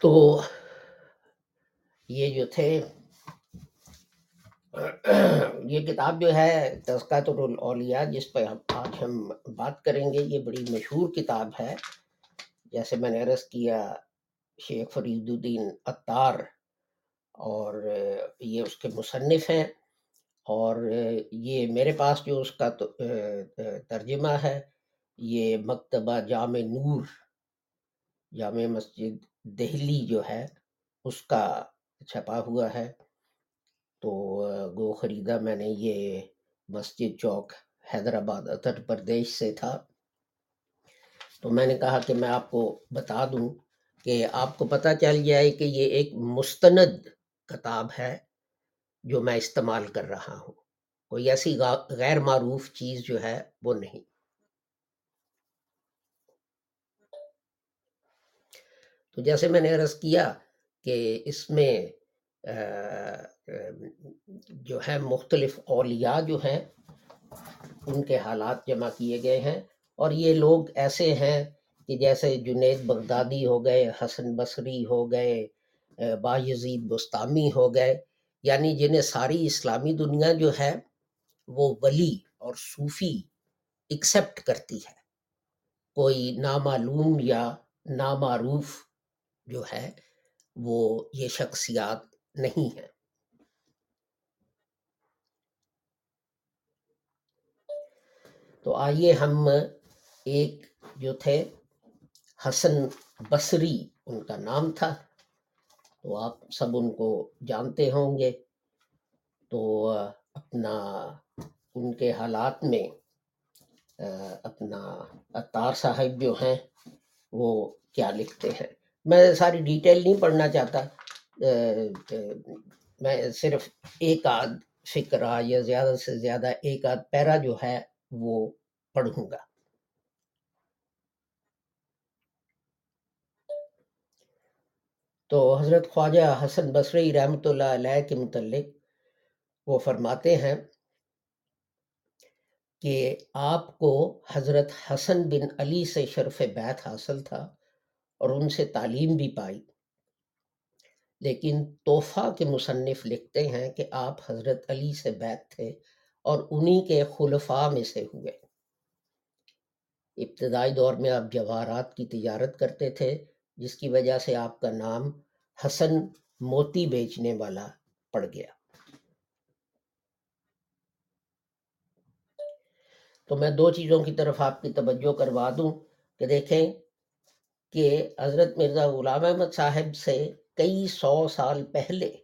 تو یہ جو تھے، یہ کتاب جو ہے تذکات الاولیاء، جس پہ آج ہم بات کریں گے، یہ بڑی مشہور کتاب ہے۔ جیسے میں نے عرض کیا، شیخ فرید الدین اتار اور یہ اس کے مصنف ہیں۔ اور یہ میرے پاس جو اس کا ترجمہ ہے، یہ مکتبہ جامع نور، جامع مسجد دہلی جو ہے، اس کا چھپا ہوا ہے۔ تو، گو خریدا میں نے یہ مسجد چوک حیدرآباد، اتر پردیش سے تھا۔ تو میں نے کہا کہ میں آپ کو بتا دوں کہ آپ کو پتہ چل جائے کہ یہ ایک مستند کتاب ہے جو میں استعمال کر رہا ہوں۔ کوئی ایسی غیر معروف چیز جو ہے وہ نہیں۔ تو جیسے میں نے عرض کیا کہ اس میں جو ہے مختلف اولیاء جو ہیں، ان کے حالات جمع کیے گئے ہیں اور یہ لوگ ایسے ہیں کہ جیسے جنید بغدادی ہو گئے، حسن بصری ہو گئے باجزید بستانی ہو گئے یعنی جنہیں ساری اسلامی دنیا جو ہے، وہ ولی اور صوفی ایکسیپٹ کرتی ہے۔ کوئی نامعلوم یا نامعروف جو ہے، وہ یہ شخصیات نہیں ہے تو آئیے ہم ایک جو تھے، حسن بصری، ان کا نام تھا۔ تو آپ سب ان کو جانتے ہوں گے۔ تو اپنا، ان کے حالات میں اپنا اتار صاحب جو ہیں، وہ کیا لکھتے ہیں؟ میں ساری ڈیٹیل نہیں پڑھنا چاہتا میں صرف ایک آدھ فکرہ یا زیادہ سے زیادہ ایک آدھ پیرا جو ہے وہ پڑھوں گا۔ تو حضرت خواجہ حسن بصری رحمۃ اللہ علیہ کے متعلق وہ فرماتے ہیں کہ آپ کو حضرت حسن بن علی سے شرف بیت حاصل تھا۔ اور ان سے تعلیم بھی پائی۔ لیکن تحفہ کے مصنف لکھتے ہیں کہ آپ حضرت علی سے بیت تھے اور انہی کے خلفاء میں سے ہوئے۔ ابتدائی دور میں آپ جواہرات کی تجارت کرتے تھے، جس کی وجہ سے آپ کا نام حسن موتی بیچنے والا پڑ گیا۔ تو میں دو چیزوں کی طرف آپ کی توجہ کروا دوں کہ دیکھیں کہ حضرت مرزا غلام احمد صاحب سے کئی سو سال پہلے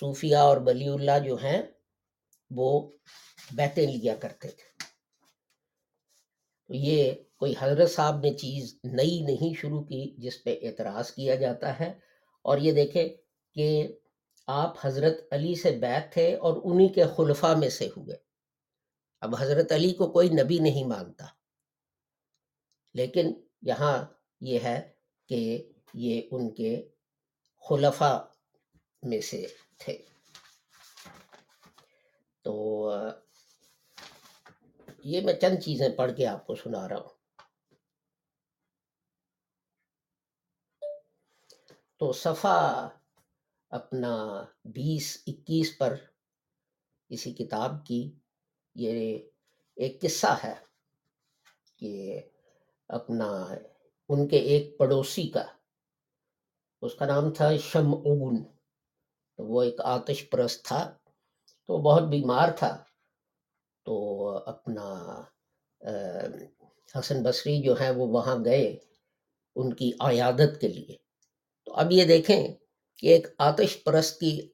صوفیہ اور بلی اللہ جو ہیں وہ بیٹیں لیا کرتے تھے۔ یہ کوئی حضرت صاحب نے چیز نئی نہیں شروع کی جس پہ اعتراض کیا جاتا ہے۔ اور یہ دیکھیں کہ آپ حضرت علی سے بیت تھے اور انہی کے خلفہ میں سے ہوئے۔ اب حضرت علی کو کوئی نبی نہیں مانتا۔ لیکن یہاں یہ ہے کہ یہ ان کے خلفہ میں سے تھے۔ تو، یہ میں چند چیزیں پڑھ کے آپ کو سنا رہا ہوں۔ تو صفحہ اپنا بیس، اکیس پر کسی کتاب کی یہ ایک قصہ ہے کہ اپنا ان کے ایک پڑوسی کا۔ اس کا نام تھا شمعون۔ تو وہ ایک آتش پرست تھا۔ تو بہت بیمار تھا۔ تو اپنا حسن بصری جو ہیں وہ وہاں گئے ان کی عیادت کے لیے۔ تو اب یہ دیکھیں کہ ایک آتش پرست کی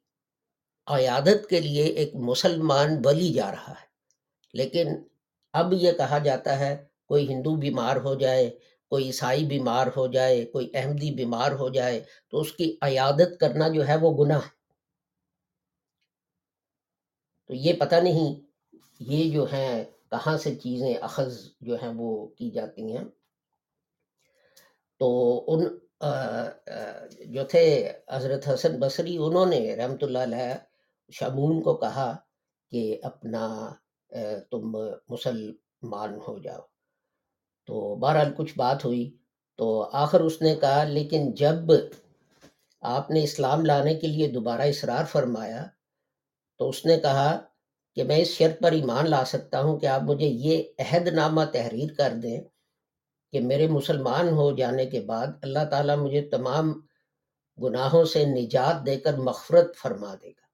عیادت کے لیے ایک مسلمان بلی جا رہا ہے۔ لیکن اب یہ کہا جاتا ہے، کوئی ہندو بیمار ہو جائے کوئی عیسائی بیمار ہو جائے، کوئی احمدی بیمار ہو جائے، تو اس کی عیادت کرنا جو ہے وہ گناہ ہے۔ تو یہ پتہ نہیں یہ جو ہیں، کہاں سے چیزیں اخذ جو ہیں وہ کی جاتی ہیں۔ تو ان جو تھے حضرت حسن بصری، انہوں نے رحمۃ اللہ علیہ شمون کو کہا کہ اپنا تم مسلمان ہو جاؤ۔ تو بہرحال کچھ بات ہوئی۔ تو آخر اس نے کہا، لیکن جب آپ نے اسلام لانے کے لیے دوبارہ اصرار فرمایا، تو اس نے کہا کہ میں اس شرط پر ایمان لا سکتا ہوں کہ آپ مجھے یہ عہد نامہ تحریر کر دیں کہ میرے مسلمان ہو جانے کے بعد اللہ تعالیٰ مجھے تمام گناہوں سے نجات دے کر مغفرت فرما دے گا۔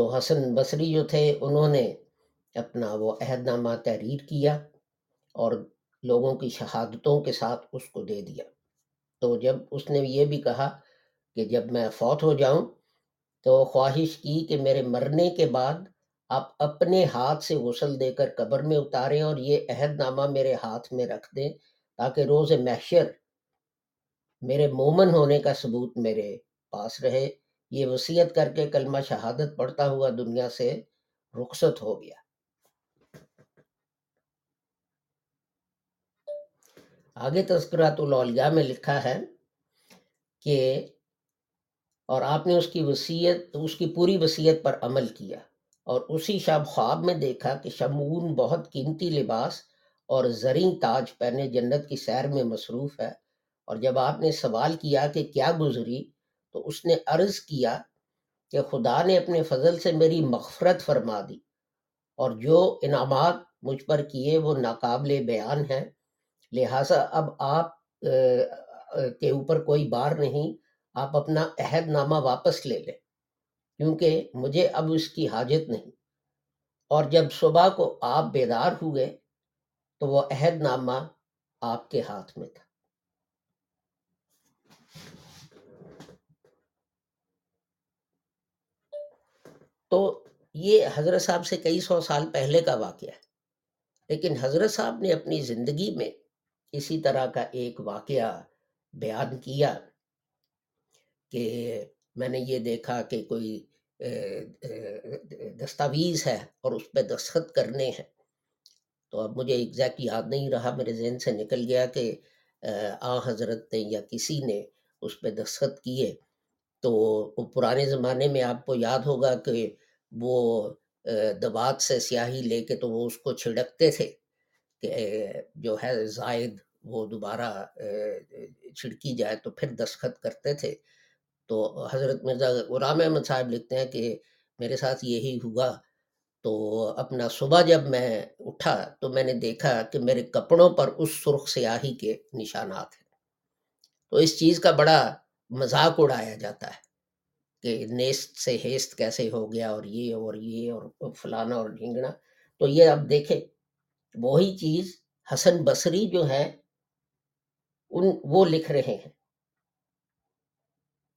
تو حسن بصری جو تھے، انہوں نے اپنا وہ عہد نامہ تحریر کیا اور لوگوں کی شہادتوں کے ساتھ اس کو دے دیا۔ تو جب اس نے یہ بھی کہا کہ جب میں فوت ہو جاؤں تو خواہش کی کہ میرے مرنے کے بعد آپ اپنے ہاتھ سے غسل دے کر قبر میں اتاریں اور یہ عہد نامہ میرے ہاتھ میں رکھ دیں تاکہ روز محشر میرے مومن ہونے کا ثبوت میرے پاس رہے۔ یہ وصیت کر کے کلمہ شہادت پڑھتا ہوا دنیا سے رخصت ہو گیا۔ آگے تذکرات الاولیاء میں لکھا ہے کہ، اور آپ نے اس کی وصیت، اس کی پوری وصیت پر عمل کیا۔ اور اسی شب خواب میں دیکھا کہ شمون بہت قیمتی لباس اور زرین تاج پہنے جنت کی سیر میں مصروف ہے۔ اور جب آپ نے سوال کیا کہ کیا گزری تو اس نے عرض کیا کہ خدا نے اپنے فضل سے میری مغفرت فرما دی اور جو انعامات مجھ پر کیے وہ ناقابل بیان ہیں۔ لہٰذا اب آپ کے اوپر کوئی بار نہیں، آپ اپنا عہد نامہ واپس لے لیں، کیونکہ مجھے اب اس کی حاجت نہیں۔ اور جب صبح کو آپ بیدار ہوئے تو وہ عہد نامہ آپ کے ہاتھ میں تھا۔ تو یہ حضرت صاحب سے کئی سو سال پہلے کا واقعہ ہے۔ لیکن حضرت صاحب نے اپنی زندگی میں اسی طرح کا ایک واقعہ بیان کیا کہ میں نے یہ دیکھا کہ کوئی دستاویز ہے اور اس پہ دستخط کرنے ہیں۔ تو اب مجھے ایگزیکٹ یاد نہیں رہا، میرے ذہن سے نکل گیا کہ، آ حضرت نے یا کسی نے اس پہ دستخط کیے۔ تو پرانے زمانے میں آپ کو یاد ہوگا کہ وہ دبات سے سیاہی لے کے تو وہ اس کو چھڑکتے تھے کہ جو ہے زائد وہ دوبارہ چھڑکی جائے تو پھر دستخط کرتے تھے۔ تو حضرت مرزا غلام احمد صاحب لکھتے ہیں کہ میرے ساتھ یہی ہوا۔ تو اپنا صبح جب میں اٹھا تو میں نے دیکھا کہ میرے کپڑوں پر اس سرخ سیاہی کے نشانات ہیں۔ تو اس چیز کا بڑا مذاق اڑایا جاتا ہے۔ کہ نیست سے ہیست کیسے ہو گیا اور یہ اور یہ اور فلانا اور ڈھینگنا تو یہ اب دیکھیں، وہی چیز حسن بصری جو ہے، ان وہ لکھ رہے ہیں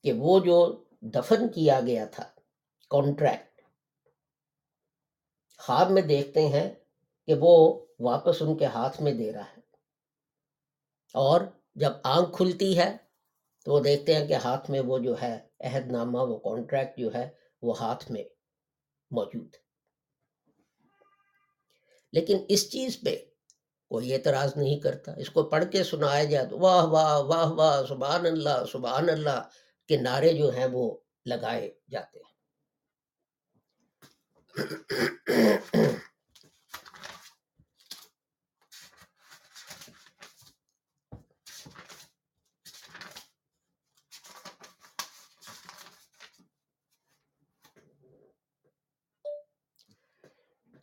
کہ وہ جو دفن کیا گیا تھا کانٹریکٹ خواب میں دیکھتے ہیں کہ وہ واپس ان کے ہاتھ میں دے رہا ہے۔ اور جب آنکھ کھلتی ہے تو وہ دیکھتے ہیں کہ ہاتھ میں وہ جو ہے عہد نامہ وہ کانٹریکٹ جو ہے وہ ہاتھ میں موجود لیکن اس چیز پہ کوئی اعتراض نہیں کرتا۔ اس کو پڑھ کے سنایا جائے تو واہ واہ واہ واہ، سبحان اللہ سبحان اللہ کے نعرے جو ہیں وہ لگائے جاتے ہیں۔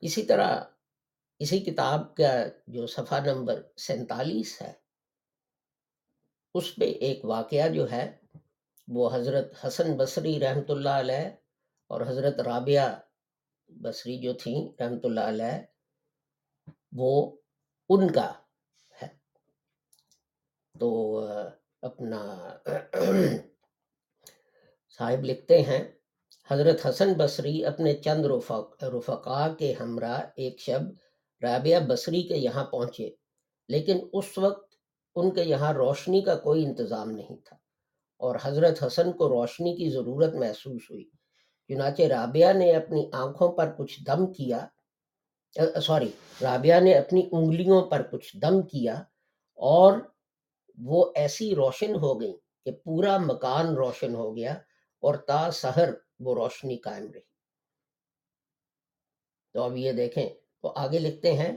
اسی طرح اسی کتاب کا جو صفحہ نمبر سینتالیس ہے، اس پہ ایک واقعہ جو ہے، وہ حضرت حسن بصری رحمۃ اللہ علیہ اور حضرت رابعہ بصری جو تھیں رحمۃ اللہ علیہ، وہ ان کا ہے۔ تو اپنا صاحب لکھتے ہیں حضرت حسن بصری اپنے چند رفقا کے ہمراہ ایک شب رابعہ بصری کے یہاں پہنچے، لیکن اس وقت ان کے یہاں روشنی کا کوئی انتظام نہیں تھا اور حضرت حسن کو روشنی کی ضرورت محسوس ہوئی۔ چنانچہ رابعہ نے اپنی آنکھوں پر کچھ دم کیا سوری، رابعہ نے اپنی انگلیوں پر کچھ دم کیا اور وہ ایسی روشن ہو گئی کہ پورا مکان روشن ہو گیا اور تا سحر وہ روشنی قائم رہی۔ تو اب یہ دیکھیں، تو آگے لکھتے ہیں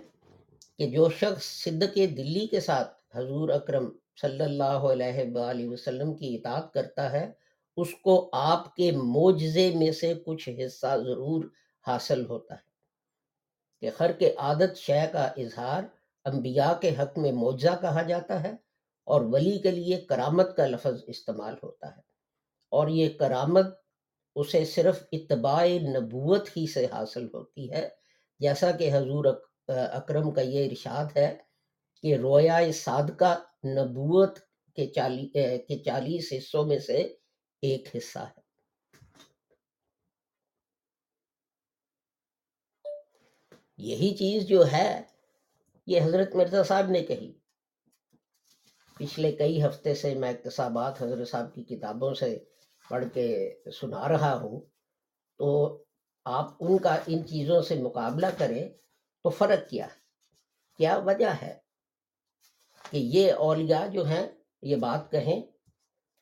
کہ جو شخص صدق دلی کے ساتھ حضور اکرم صلی اللہ علیہ وآلہ وسلم کی اطاعت کرتا ہے، اس کو آپ کے معجزے میں سے کچھ حصہ ضرور حاصل ہوتا ہے۔ کہ خر کے عادت شے کا اظہار انبیاء کے حق میں معجزہ کہا جاتا ہے اور ولی کے لیے کرامت کا لفظ استعمال ہوتا ہے۔ اور یہ کرامت اسے صرف اتباع نبوت ہی سے حاصل ہوتی ہے۔ جیسا کہ حضور اکرم کا یہ ارشاد ہے کہ رویا صادقہ نبوت کے چالی کے چالیس حصوں میں سے ایک حصہ ہے۔ یہی چیز جو ہے، یہ حضرت مرزا صاحب نے کہی۔ پچھلے کئی ہفتے سے میں اقتصابات حضرت صاحب کی کتابوں سے پڑھ کے سنا رہا ہوں، تو آپ ان کا ان چیزوں سے مقابلہ کریں تو فرق کیا کیا وجہ ہے کہ یہ اولیاء جو ہیں، یہ بات کہیں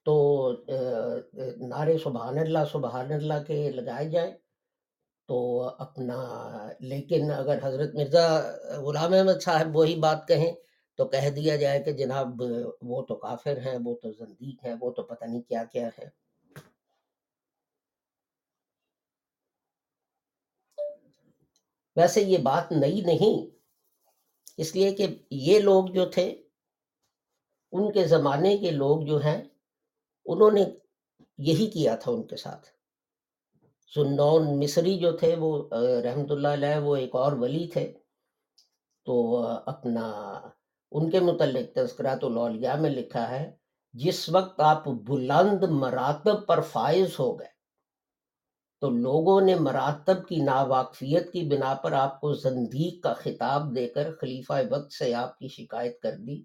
تو نعرے سبحان اللہ سبحان اللہ کے لگائے جائیں تو اپنا، لیکن اگر حضرت مرزا غلام احمد صاحب وہی بات کہیں تو کہہ دیا جائے کہ جناب وہ تو کافر ہیں، وہ تو زندیق ہیں، وہ تو پتہ نہیں کیا کیا ہے ویسے یہ بات نئی نہیں۔ اس لیے کہ یہ لوگ جو تھے، ان کے زمانے کے لوگ جو ہیں، انہوں نے یہی کیا تھا ان کے ساتھ۔ سنون مصری جو تھے، وہ رحمت اللہ علیہ، وہ ایک اور ولی تھے۔ تو اپنا، ان کے متعلق تذکرات الاولیاء میں لکھا ہے، جس وقت آپ بلند مراتب پر فائز ہو گئے تو لوگوں نے مراتب کی ناواقفیت کی بنا پر آپ کو زندیق کا خطاب دے کر خلیفہ وقت سے آپ کی شکایت کر دی۔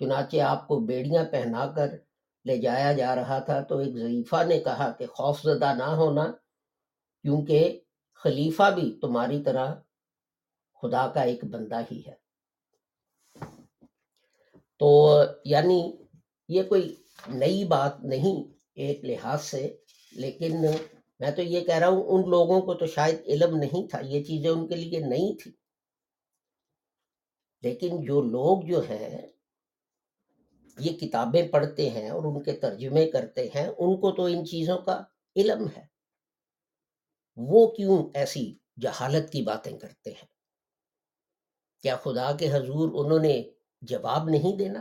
چنانچہ آپ کو بیڑیاں پہنا کر لے جایا جا رہا تھا تو ایک ضعیفہ نے کہا کہ خوف زدہ نہ ہونا، کیونکہ خلیفہ بھی تمہاری طرح خدا کا ایک بندہ ہی ہے۔ تو یعنی یہ کوئی نئی بات نہیں ایک لحاظ سے، لیکن میں تو یہ کہہ رہا ہوں، ان لوگوں کو تو شاید علم نہیں تھا، یہ چیزیں ان کے لیے نہیں تھی لیکن جو لوگ جو ہیں، یہ کتابیں پڑھتے ہیں اور ان کے ترجمے کرتے ہیں، ان کو تو ان چیزوں کا علم ہے۔ وہ کیوں ایسی جہالت کی باتیں کرتے ہیں؟ کیا خدا کے حضور انہوں نے جواب نہیں دینا؟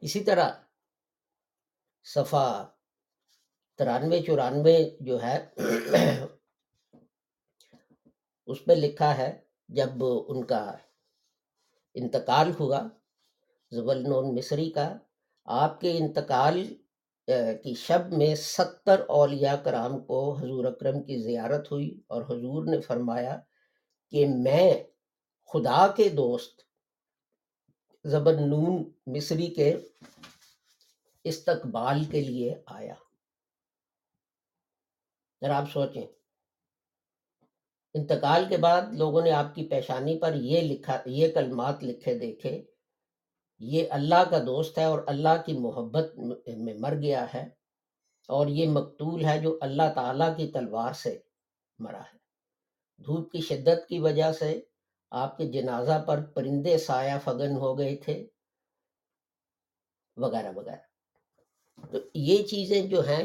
اسی طرح صفا ترانوے چورانوے جو ہے، اس پہ لکھا ہے، جب ان کا انتقال ہوا زبل مصری کا، آپ کے انتقال کی شب میں ستر اولیاء کرام کو حضور اکرم کی زیارت ہوئی اور حضور نے فرمایا کہ میں خدا کے دوست زبن نون مصری کے استقبال کے لیے آیا۔ ذرا آپ سوچیں۔ انتقال کے بعد لوگوں نے آپ کی پیشانی پر یہ لکھا، یہ کلمات لکھے، دیکھے، یہ اللہ کا دوست ہے اور اللہ کی محبت میں مر گیا ہے اور یہ مقتول ہے جو اللہ تعالیٰ کی تلوار سے مرا ہے۔ دھوپ کی شدت کی وجہ سے آپ کے جنازہ پر پرندے سایہ فگن ہو گئے تھے۔ وغیرہ وغیرہ۔ تو یہ چیزیں جو ہیں،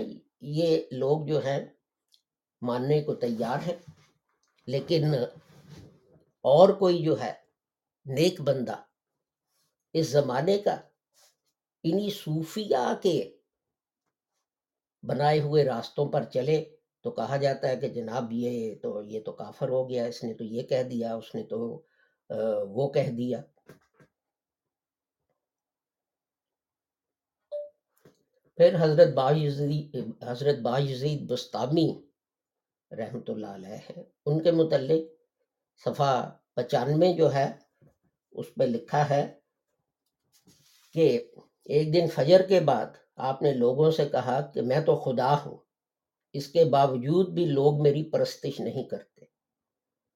یہ لوگ جو ہیں، ماننے کو تیار ہے لیکن اور کوئی جو ہے، نیک بندہ اس زمانے کا انہی صوفیہ کے بنائے ہوئے راستوں پر چلے تو کہا جاتا ہے کہ جناب یہ تو یہ تو کافر ہو گیا، اس نے تو یہ کہہ دیا، اس نے تو وہ کہہ دیا۔ پھر حضرت حضرت باجزید بستامی رحمت اللہ علیہ ہے ان کے متعلق صفحہ پچانوے جو ہے، اس پہ لکھا ہے کہ ایک دن فجر کے بعد آپ نے لوگوں سے کہا کہ میں تو خدا ہوں، اس کے باوجود بھی لوگ میری پرستش نہیں کرتے۔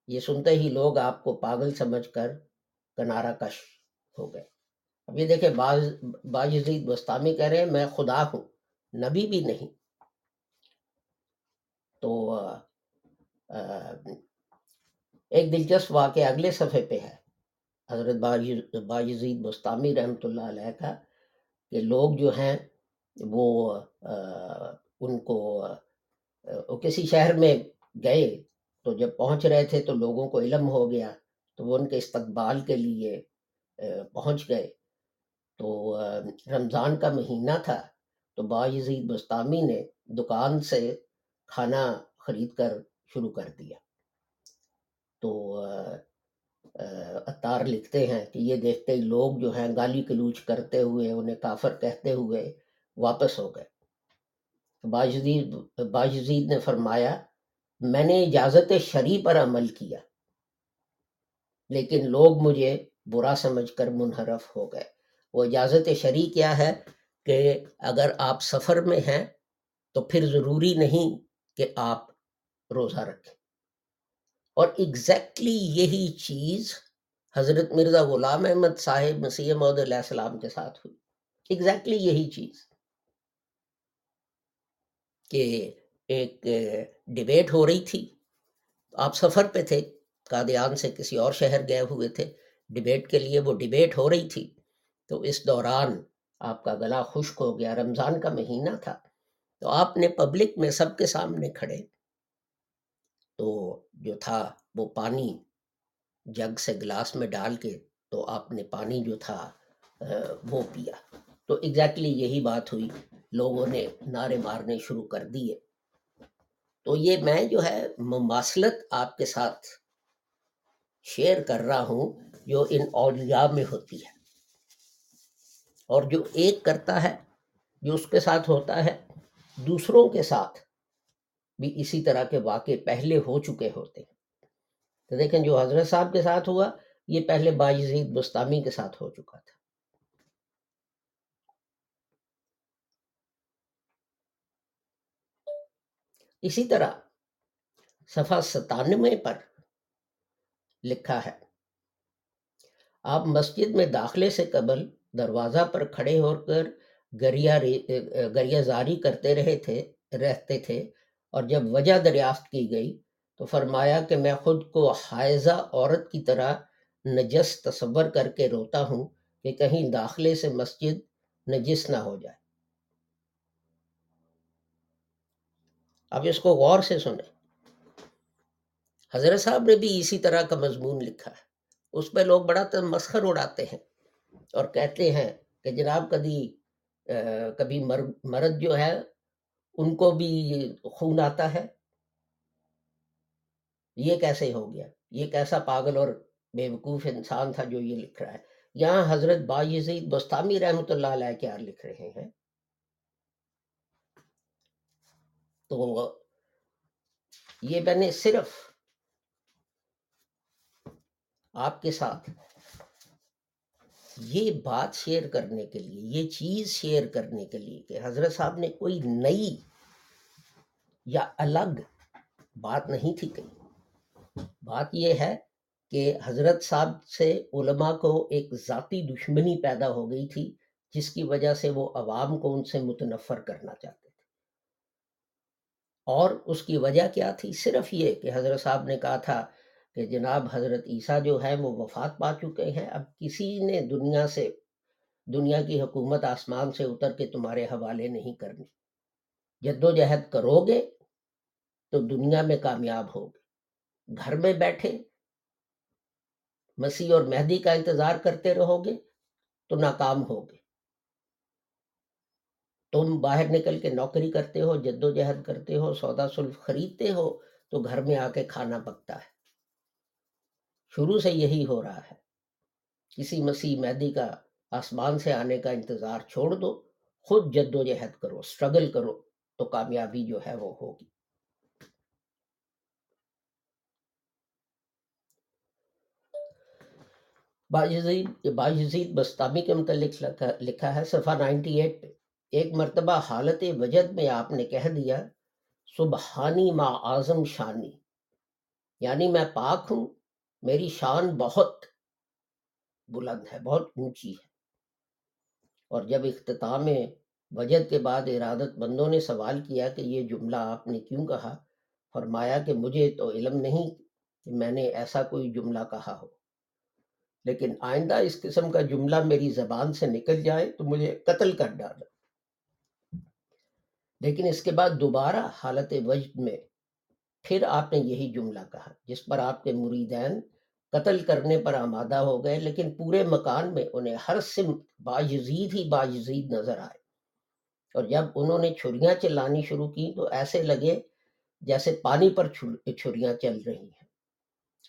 یہ سنتے ہی لوگ آپ کو پاگل سمجھ کر کنارہ کش ہو گئے۔ اب یہ دیکھیں باز باجزید بستامی کہہ رہے ہیں، میں خدا ہوں، نبی بھی نہیں۔ تو ایک دلچسپ واقعہ اگلے صفحے پہ ہے۔ حضرت باجزید بستانی رحمۃ اللہ علیہ کا، کہ لوگ جو ہیں، وہ ان کو وہ کسی شہر میں گئے تو جب پہنچ رہے تھے تو لوگوں کو علم ہو گیا تو وہ ان کے استقبال کے لیے پہنچ گئے۔ تو رمضان کا مہینہ تھا تو باجزید بستانی نے دکان سے کھانا خرید کر شروع کر دیا۔ تو اتار لکھتے ہیں کہ یہ دیکھتے ہی لوگ جو ہیں گالی کلوچ کرتے ہوئے، انہیں کافر کہتے ہوئے واپس ہو گئے۔ باجزید باجزید نے فرمایا، میں نے اجازت شریع پر عمل کیا، لیکن لوگ مجھے برا سمجھ کر منحرف ہو گئے۔ وہ اجازت شریع کیا ہے کہ اگر آپ سفر میں ہیں تو پھر ضروری نہیں کہ آپ روزہ رکھیں۔ اور ایگزیکٹلی یہی چیز حضرت مرزا غلام احمد صاحب مسیح محدود علیہ السلام کے ساتھ ہوئی۔ ایگزیکٹلی یہی چیز کہ ایک ڈبیٹ ہو رہی تھی۔ آپ سفر پہ تھے، قادیان سے کسی اور شہر گئے ہوئے تھے۔ ڈبیٹ کے لیے وہ ڈبیٹ ہو رہی تھی۔ تو اس دوران آپ کا گلا خشک ہو گیا، رمضان کا مہینہ تھا۔ تو آپ نے پبلک میں سب کے سامنے کھڑے۔ تو جو تھا وہ پانی جگ سے گلاس میں ڈال کے تو آپ نے پانی جو تھا وہ پیا۔ تو ایگزیکٹلی یہی بات ہوئی۔ لوگوں نے نعرے مارنے شروع کر دیے۔ تو یہ میں جو ہے مماثلت آپ کے ساتھ شیئر کر رہا ہوں جو ان اولیاء میں ہوتی ہے۔ اور جو ایک کرتا ہے، جو اس کے ساتھ ہوتا ہے، دوسروں کے ساتھ بھی اسی طرح کے واقع پہلے ہو چکے ہوتے ہیں۔ تو دیکھیں، جو حضرت صاحب کے ساتھ ہوا، یہ پہلے باجزید بستامی کے ساتھ ہو چکا تھا۔ اسی طرح صفحہ ستانوے پر لکھا ہے، آپ مسجد میں داخلے سے قبل دروازہ پر کھڑے ہو کر گریا گریا زاری کرتے رہے تھے، رہتے تھے اور جب وجہ دریافت کی گئی تو فرمایا کہ میں خود کو حائزہ عورت کی طرح نجس تصور کر کے روتا ہوں کہ کہیں داخلے سے مسجد نجس نہ ہو جائے۔ اب اس کو غور سے سنیں۔ حضرت صاحب نے بھی اسی طرح کا مضمون لکھا ہے۔ اس پہ لوگ بڑا مسخر اڑاتے ہیں۔ اور کہتے ہیں کہ جناب کبھی کبھی مرد جو ہے، ان کو بھی خون آتا ہے۔ یہ کیسے ہو گیا؟ یہ کیسا پاگل اور بے وقوف انسان تھا جو یہ لکھ رہا ہے؟ یہاں حضرت باجید بستانی رحمۃ اللہ علیہ کیا لکھ رہے ہیں؟ تو یہ میں نے صرف آپ کے ساتھ یہ بات شیئر کرنے کے لیے، یہ چیز شیئر کرنے کے لیے کہ حضرت صاحب نے کوئی نئی یا الگ بات نہیں تھی کہی۔ بات یہ ہے کہ حضرت صاحب سے علماء کو ایک ذاتی دشمنی پیدا ہو گئی تھی، جس کی وجہ سے وہ عوام کو ان سے متنفر کرنا چاہتے تھے۔ اور اس کی وجہ کیا تھی؟ صرف یہ کہ حضرت صاحب نے کہا تھا کہ جناب حضرت عیسیٰ جو ہے وہ وفات پا چکے ہیں۔ اب کسی نے دنیا سے، دنیا کی حکومت آسمان سے اتر کے تمہارے حوالے نہیں کرنی۔ جد و جہد کرو گے تو دنیا میں کامیاب ہوگے۔ گھر میں بیٹھے، مسیح اور مہدی کا انتظار کرتے رہو گے تو ناکام ہوگے۔ تم باہر نکل کے نوکری کرتے ہو جد و جہد کرتے ہو، سودا سلف خریدتے ہو تو گھر میں آ کے کھانا پکتا ہے۔ شروع سے یہی ہو رہا ہے۔ کسی مسیح مہدی کا آسمان سے آنے کا انتظار چھوڑ دو، خود جد و جہد کرو سٹرگل کرو، تو کامیابی جو ہے وہ ہوگی۔ باجزید بستامی کے متعلق لکھا ہے، صفحہ نائنٹی ایٹ پہ۔ ایک مرتبہ حالت وجد میں آپ نے کہہ دیا، سبحانی ما آزم شانی یعنی میں پاک ہوں میری شان بہت بلند ہے، بہت اونچی ہے۔ اور جب اختتام وجد کے بعد ارادت بندوں نے سوال کیا کہ یہ جملہ آپ نے کیوں کہا، فرمایا کہ مجھے تو علم نہیں کہ میں نے ایسا کوئی جملہ کہا ہو۔ لیکن آئندہ اس قسم کا جملہ میری زبان سے نکل جائے تو مجھے قتل کر ڈالا لیکن اس کے بعد دوبارہ حالت وجد میں پھر آپ نے یہی جملہ کہا، جس پر آپ کے مریدین قتل کرنے پر آمادہ ہو گئے، لیکن پورے مکان میں انہیں ہر سم باجزید ہی باجزید نظر آئے۔ اور جب انہوں نے چھریاں چلانی شروع کی تو ایسے لگے جیسے پانی پر چھریاں چل رہی ہیں۔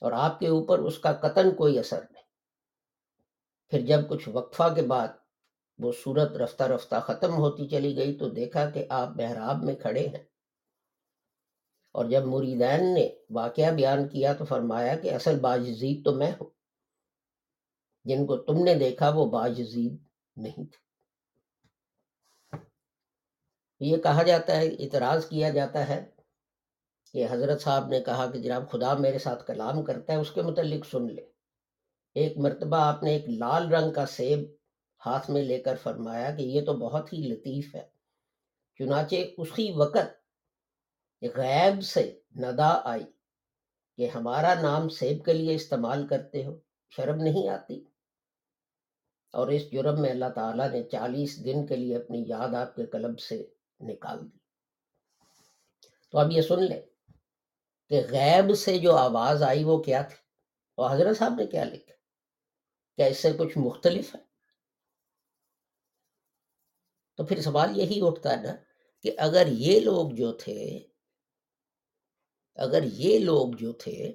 اور آپ کے اوپر اس کا قطن کوئی اثر نہیں۔ پھر جب کچھ وقفہ کے بعد وہ صورت رفتہ رفتہ ختم ہوتی چلی گئی تو دیکھا کہ آپ محراب میں کھڑے ہیں۔ اور جب مریدین نے واقعہ بیان کیا تو فرمایا کہ اصل باجزید تو میں ہوں۔ جن کو تم نے دیکھا وہ باجزید نہیں تھے۔ یہ کہا جاتا ہے، اعتراض کیا جاتا ہے کہ حضرت صاحب نے کہا کہ جناب خدا میرے ساتھ کلام کرتا ہے، اس کے متعلق سن لے۔ ایک مرتبہ آپ نے ایک لال رنگ کا سیب ہاتھ میں لے کر فرمایا کہ یہ تو بہت ہی لطیف ہے، چنانچہ اسی وقت غیب سے ندا آئی کہ ہمارا نام سیب کے لیے استعمال کرتے ہو، شرم نہیں آتی۔ اور اس جرم میں اللہ تعالیٰ نے چالیس دن کے لیے اپنی یاد آپ کے قلب سے نکال دی۔ تو اب یہ سن لیں کہ غیب سے جو آواز آئی وہ کیا تھی؟ اور حضرت صاحب نے کیا لکھا؟ کیا اس سے کچھ مختلف ہے؟ تو پھر سوال یہی اٹھتا ہے نا کہ اگر یہ لوگ جو تھے اگر یہ لوگ جو تھے،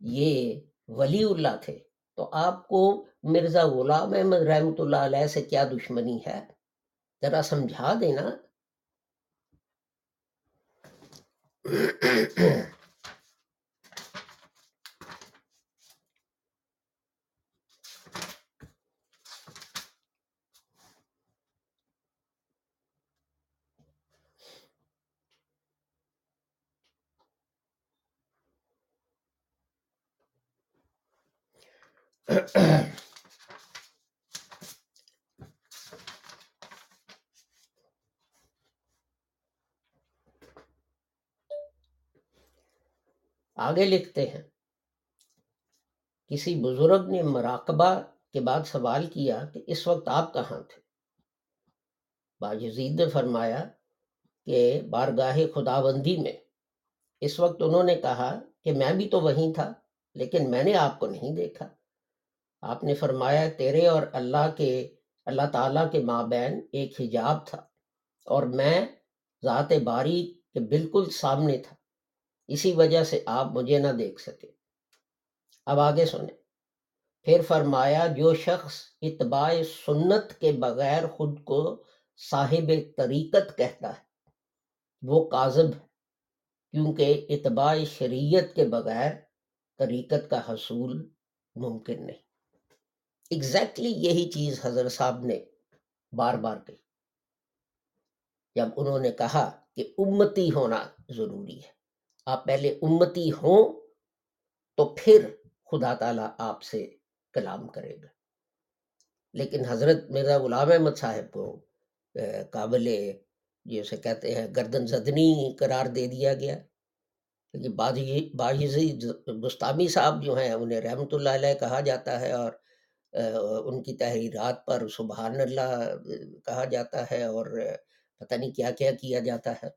یہ ولی اللہ تھے، تو آپ کو مرزا غلام احمد رحمۃ اللہ علیہ سے کیا دشمنی ہے؟ ذرا سمجھا دینا۔ آگے لکھتے ہیں۔ کسی بزرگ نے مراقبہ کے بعد سوال کیا کہ اس وقت آپ کہاں تھے؟ باجزید نے فرمایا کہ بارگاہ خداوندی میں۔ اس وقت انہوں نے کہا کہ میں بھی تو وہیں تھا، لیکن میں نے آپ کو نہیں دیکھا۔ آپ نے فرمایا تیرے اور اللہ کے، اللہ تعالیٰ کے مابین ایک حجاب تھا اور میں ذات باری کے بالکل سامنے تھا۔ اسی وجہ سے آپ مجھے نہ دیکھ سکے۔ اب آگے سنیں۔ پھر فرمایا، جو شخص اتباع سنت کے بغیر خود کو صاحب طریقت کہتا ہے، وہ کاذب ہے، کیونکہ اتباع شریعت کے بغیر طریقت کا حصول ممکن نہیں۔ ایگزیکٹلی یہی چیز حضرت صاحب نے بار بار کہی۔ جب انہوں نے کہا کہ امتی ہونا ضروری ہے۔ آپ پہلے امتی ہوں تو پھر خدا تعالیٰ آپ سے کلام کرے گا۔ لیکن حضرت مرزا غلام احمد صاحب کو قابل جیسے کہتے ہیں گردن زدنی قرار دے دیا گیا۔ باجی بستامی صاحب جو ہیں، انہیں رحمت اللہ علیہ کہا جاتا ہے اور ان کی تحریرات پر سبحان اللہ کہا جاتا ہے اور پتہ نہیں کیا کیا کیا جاتا ہے۔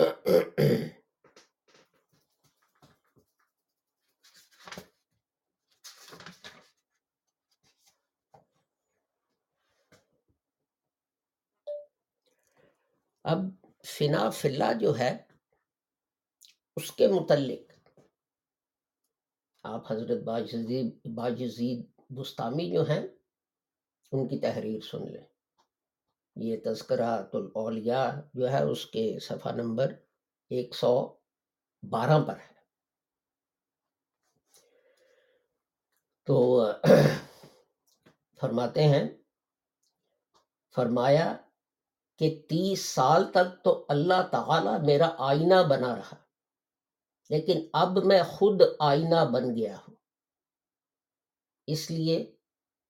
اب فنا فلا جو ہے، اس کے متعلق آپ حضرت باجزید بستامی جو ہیں، ان کی تحریر سن لیں۔ یہ تذکرہ الاولیاء جو ہے اس کے صفحہ نمبر ایک سو بارہ پر ہے۔ تو فرماتے ہیں، فرمایا کہ تیس سال تک تو اللہ تعالی میرا آئینہ بنا رہا، لیکن اب میں خود آئینہ بن گیا ہوں۔ اس لیے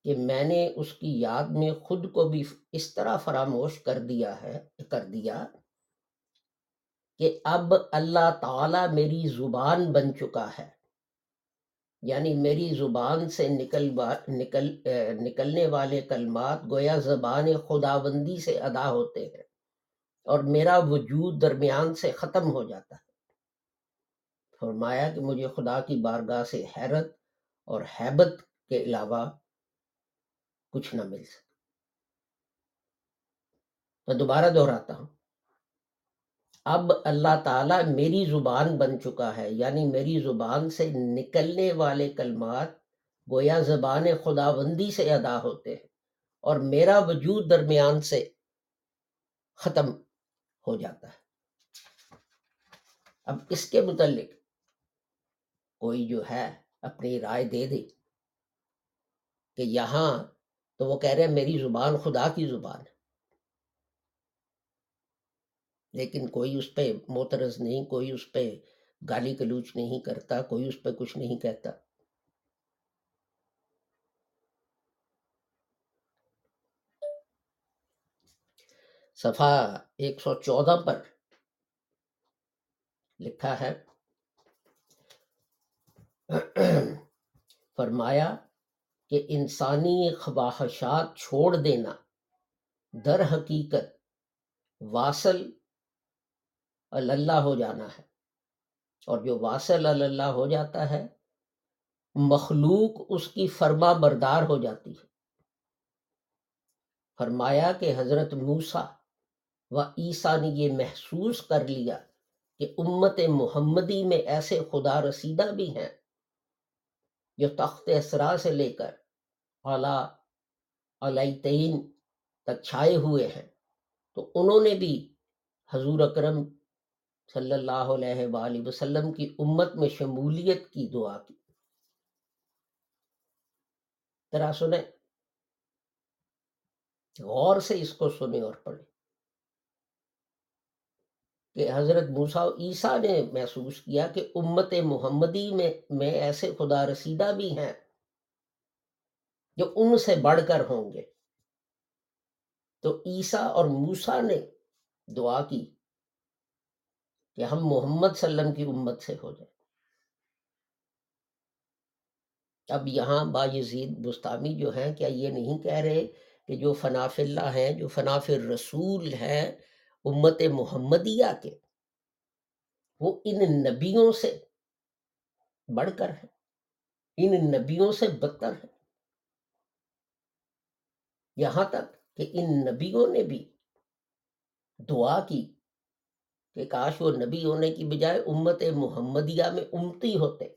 کہ میں نے اس کی یاد میں خود کو بھی اس طرح فراموش کر دیا ہے، کر دیا کہ اب اللہ تعالی میری زبان بن چکا ہے۔ یعنی میری زبان سے نکل نکل نکلنے والے کلمات گویا زبان خداوندی سے ادا ہوتے ہیں اور میرا وجود درمیان سے ختم ہو جاتا ہے۔ فرمایا کہ مجھے خدا کی بارگاہ سے حیرت اور حیبت کے علاوہ کچھ نہ مل سکتا میں دوبارہ دہراتا ہوں۔ اب اللہ تعالیٰ میری زبان بن چکا ہے یعنی میری زبان سے نکلنے والے کلمات گویا زبان خداوندی سے ادا ہوتے ہیں اور میرا وجود درمیان سے ختم ہو جاتا ہے۔ اب اس کے متعلق کوئی جو ہے اپنی رائے دے دے کہ یہاں تو وہ کہہ رہے ہیں میری زبان خدا کی زبان ہے۔ لیکن کوئی اس پہ موترز نہیں، کوئی اس پہ گالی کلوچ نہیں کرتا، کوئی اس پہ کچھ نہیں کہتا۔ صفحہ ایک سو چودہ پر لکھا ہے، فرمایا کہ انسانی خواہشات چھوڑ دینا در حقیقت واصل اللہ ہو جانا ہے۔ اور جو واصل اللہ ہو جاتا ہے، مخلوق اس کی فرما بردار ہو جاتی ہے۔ فرمایا کہ حضرت موسا و عیسیٰ نے یہ محسوس کر لیا کہ امت محمدی میں ایسے خدا رسیدہ بھی ہیں۔ جو تخت اسرا سے لے کر اعلیٰ علیتین تک چھائے ہوئے ہیں۔ تو انہوں نے بھی حضور اکرم صلی اللہ علیہ وآلہ وسلم کی امت میں شمولیت کی دعا کی۔ ذرا سنیں۔ غور سے اس کو سنیں اور پڑھیں۔ کہ حضرت موسا عیسیٰ نے محسوس کیا کہ امت محمدی میں میں ایسے خدا رسیدہ بھی ہیں جو ان سے بڑھ کر ہوں گے۔ تو عیسیٰ اور موسا نے دعا کی کہ ہم محمد صلی اللہ علیہ وسلم کی امت سے ہو جائیں۔ اب یہاں با یزید بستانی جو ہیں، کیا یہ نہیں کہہ رہے کہ جو فناف اللہ ہیں، جو فناف رسول ہیں امت محمدیہ کے، وہ ان نبیوں سے بڑھ کر ہیں، ان نبیوں سے بدتر ہیں۔ یہاں تک کہ ان نبیوں نے بھی دعا کی کہ کاش وہ نبی ہونے کی بجائے امت محمدیہ میں امتی ہوتے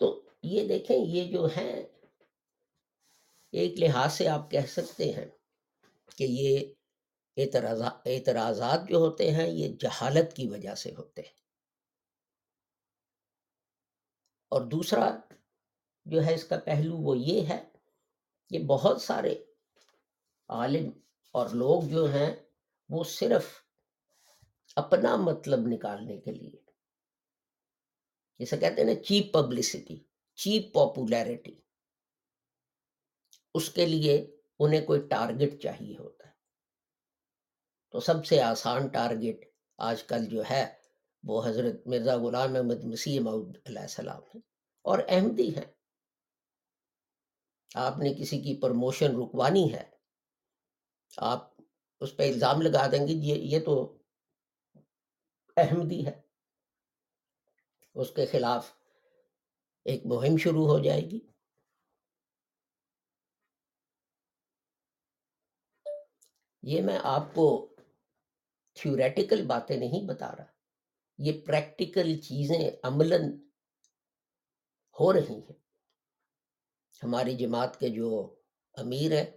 تو یہ دیکھیں، یہ جو ہیں، ایک لحاظ سے آپ کہہ سکتے ہیں کہ یہ اعتراضات جو ہوتے ہیں، یہ جہالت کی وجہ سے ہوتے ہیں۔ اور دوسرا جو ہے، اس کا پہلو وہ یہ ہے کہ بہت سارے عالم اور لوگ جو ہیں، وہ صرف اپنا مطلب نکالنے کے لیے، جسے کہتے ہیں نا، چیپ پبلسٹی۔ چیپ پاپولیرٹی اس کے لیے انہیں کوئی ٹارگٹ چاہیے ہوتا ہے تو سب سے آسان ٹارگٹ آج کل جو ہے وہ حضرت مرزا غلام احمد مسیح معود علیہ السلام ہیں اور احمدی ہیں آپ نے کسی کی پرموشن رکوانی ہے آپ اس پہ الزام لگا دیں گے یہ تو احمدی ہے اس کے خلاف ایک مہم شروع ہو جائے گی۔ یہ میں آپ کو تھیوریٹیکل باتیں نہیں بتا رہا، یہ پریکٹیکل چیزیں عملاً ہو رہی ہیں۔ ہماری جماعت کے جو امیر ہیں،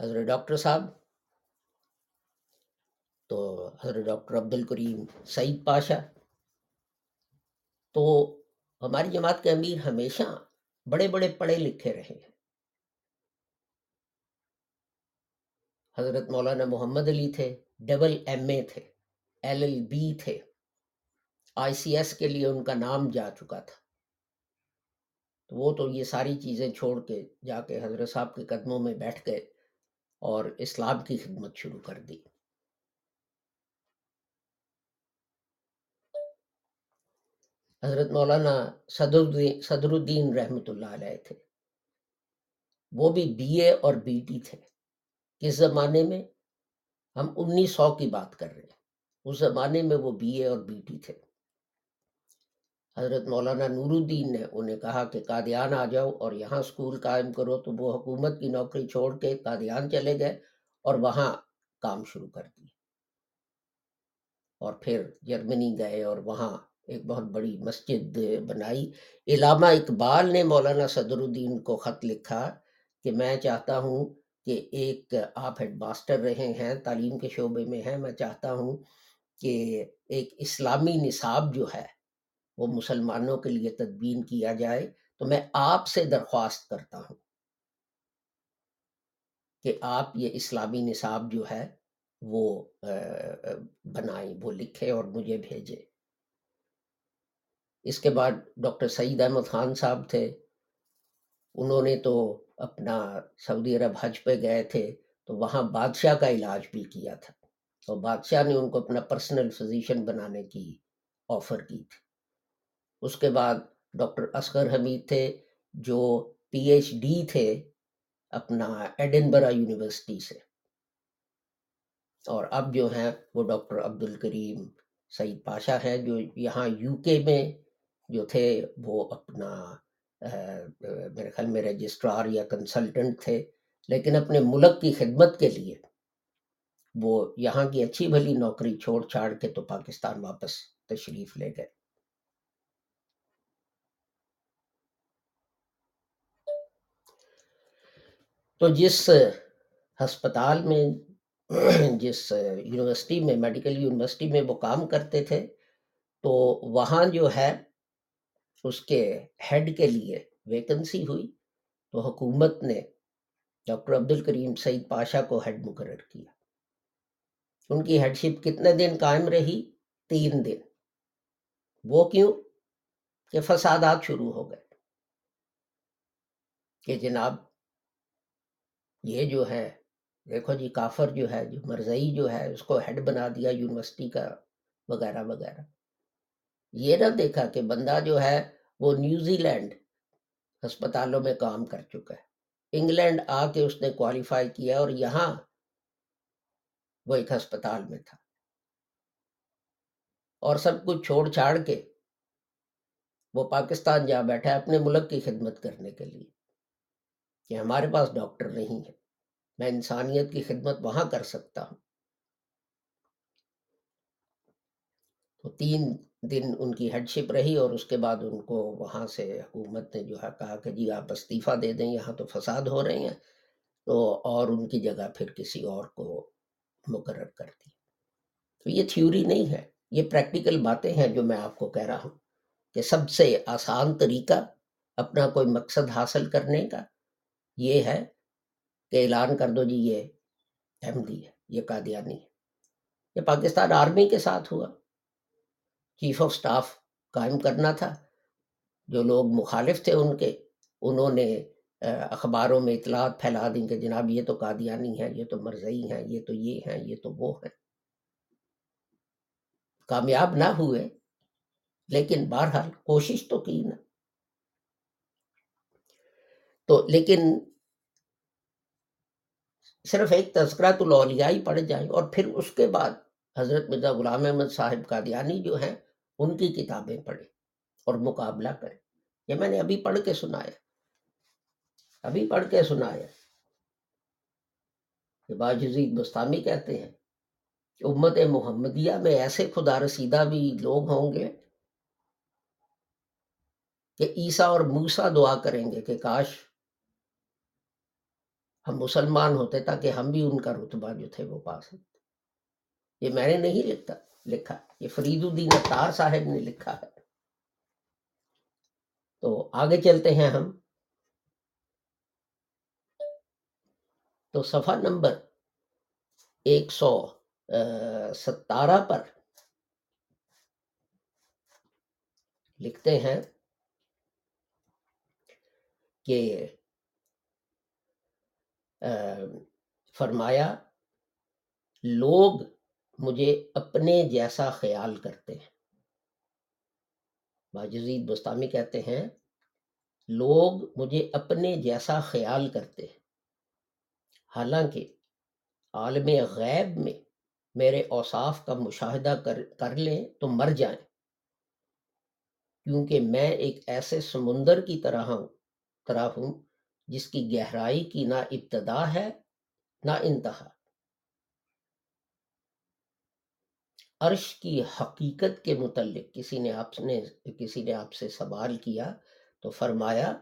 حضرت ڈاکٹر صاحب، تو حضرت ڈاکٹر عبد الکریم سعید پاشا تو ہماری جماعت کے امیر ہمیشہ بڑے بڑے پڑھے لکھے رہے ہیں۔ حضرت مولانا محمد علی تھے، ڈبل ایم اے تھے، ایل ایل بی تھے۔ آئی سی ایس کے لیے ان کا نام جا چکا تھا۔ تو وہ تو یہ ساری چیزیں چھوڑ کے جا کے حضرت صاحب کے قدموں میں بیٹھ گئے اور اسلام کی خدمت شروع کر دی۔ حضرت مولانا صدر الدین رحمت اللہ علیہ تھے۔ وہ بھی بی اے اور بی ٹی تھے۔ کس زمانے میں؟ ہم انیس سو کی بات کر رہے ہیں۔ اس زمانے میں وہ بی اے اور بی ٹی تھے۔ حضرت مولانا نور الدین نے انہیں کہا کہ قادیان آ جاؤ اور یہاں سکول قائم کرو۔ تو وہ حکومت کی نوکری چھوڑ کے قادیان چلے گئے اور وہاں کام شروع کر دی اور پھر جرمنی گئے اور وہاں ایک بہت بڑی مسجد بنائی۔ علامہ اقبال نے مولانا صدر الدین کو خط لکھا کہ میں چاہتا ہوں کہ ایک آپ ہیڈ ماسٹر رہے ہیں، تعلیم کے شعبے میں ہیں، میں چاہتا ہوں کہ ایک اسلامی نصاب جو ہے وہ مسلمانوں کے لیے تدبین کیا جائے۔ تو میں آپ سے درخواست کرتا ہوں کہ آپ یہ اسلامی نصاب جو ہے وہ بنائیں، وہ لکھے اور مجھے بھیجے اس کے بعد ڈاکٹر سعید احمد خان صاحب تھے۔ انہوں نے تو اپنا سعودی عرب حج پہ گئے تھے، تو وہاں بادشاہ کا علاج بھی کیا تھا۔ اور بادشاہ نے ان کو اپنا پرسنل فزیشن بنانے کی آفر کی تھی۔ اس کے بعد ڈاکٹر اصغر حمید تھے، جو پی ایچ ڈی تھے اپنا ایڈنبرا یونیورسٹی سے۔ اور اب جو ہیں وہ ڈاکٹر عبد الکریم سعید پاشا ہیں، جو یہاں یو کے میں جو تھے، وہ اپنا میرے خیال میں رجسٹرار یا کنسلٹنٹ تھے، لیکن اپنے ملک کی خدمت کے لیے وہ یہاں کی اچھی بھلی نوکری چھوڑ چھاڑ کے تو پاکستان واپس تشریف لے گئے۔ تو جس ہسپتال میں، جس یونیورسٹی میں، میڈیکل یونیورسٹی میں وہ کام کرتے تھے، تو وہاں جو ہے اس کے ہیڈ کے لیے ویکنسی ہوئی تو حکومت نے ڈاکٹر عبد الکریم سعید پاشا کو ہیڈ مقرر کیا۔ ان کی ہیڈ شپ کتنے دن قائم رہی؟ تین دن۔ وہ کیوں؟ کہ فسادات شروع ہو گئے۔ کہ جناب، یہ جو ہے، دیکھو جی کافر جو ہے، جو مرزئی جو ہے، اس کو ہیڈ بنا دیا، یونیورسٹی کا، وغیرہ وغیرہ۔ یہ نہ دیکھا کہ بندہ جو ہے وہ نیوزی لینڈ ہسپتالوں میں کام کر چکا ہے۔ انگلینڈ آ کے اس نے کوالیفائی کیا اور یہاں وہ ایک ہسپتال میں تھا۔ اور سب کچھ چھوڑ چھاڑ کے وہ پاکستان جا بیٹھا ہے اپنے ملک کی خدمت کرنے کے لیے کہ ہمارے پاس ڈاکٹر نہیں ہے۔ میں انسانیت کی خدمت وہاں کر سکتا ہوں۔ تو تین دن ان کی ہیڈ شپ رہی اور اس کے بعد ان کو وہاں سے حکومت نے جو ہے کہا کہ جی آپ استعفیٰ دے دیں، یہاں تو فساد ہو رہے ہیں۔ تو اور ان کی جگہ پھر کسی اور کو مقرر کر دی۔ تو یہ تھیوری نہیں ہے، یہ پریکٹیکل باتیں ہیں جو میں آپ کو کہہ رہا ہوں کہ سب سے آسان طریقہ اپنا کوئی مقصد حاصل کرنے کا یہ ہے کہ اعلان کر دو جی یہ احمدی ہے، یہ قادیانی ہے۔ یہ پاکستان آرمی کے ساتھ ہوا۔ چیف آف سٹاف قائم کرنا تھا۔ جو لوگ مخالف تھے ان کے، انہوں نے اخباروں میں اطلاعات پھیلا دیں کہ جناب یہ تو قادیانی ہیں، یہ تو مرزئی ہیں، یہ تو یہ ہیں، یہ تو وہ ہیں۔ کامیاب نہ ہوئے، لیکن بہرحال کوشش تو کی نا۔ تو لیکن صرف ایک تذکرہ تو لولیائی پڑ جائیں اور پھر اس کے بعد حضرت مرزا غلام احمد صاحب قادیانی جو ہیں، ان کی کتابیں پڑھیں اور مقابلہ کریں۔ یہ میں نے ابھی پڑھ کے سنایا۔ ابھی پڑھ کے سنایا۔ کہ باجزید بستانی کہتے ہیں کہ امت محمدیہ میں ایسے خدا رسیدہ بھی لوگ ہوں گے کہ عیسیٰ اور موسا دعا کریں گے کہ کاش ہم مسلمان ہوتے تاکہ ہم بھی ان کا رتبہ جو تھے وہ پا سکتے یہ میں نے نہیں لکھتا، لکھا۔ یہ فرید الدین اطار صاحب نے لکھا ہے۔ تو آگے چلتے ہیں ہم۔ تو صفحہ نمبر ایک سو ستارہ پر لکھتے ہیں کہ فرمایا، لوگ مجھے اپنے جیسا خیال کرتے ہیں۔ باجزید بستامی کہتے ہیں، لوگ مجھے اپنے جیسا خیال کرتے ہیں۔ حالانکہ عالم غیب میں میرے اوصاف کا مشاہدہ کر لیں تو مر جائیں۔ کیونکہ میں ایک ایسے سمندر کی طرح ہوں طرح ہوں جس کی گہرائی کی نہ ابتدا ہے، نہ انتہا۔ عرش کی حقیقت کے متعلق کسی نے آپ نے، کسی نے آپ سے سوال کیا تو فرمایا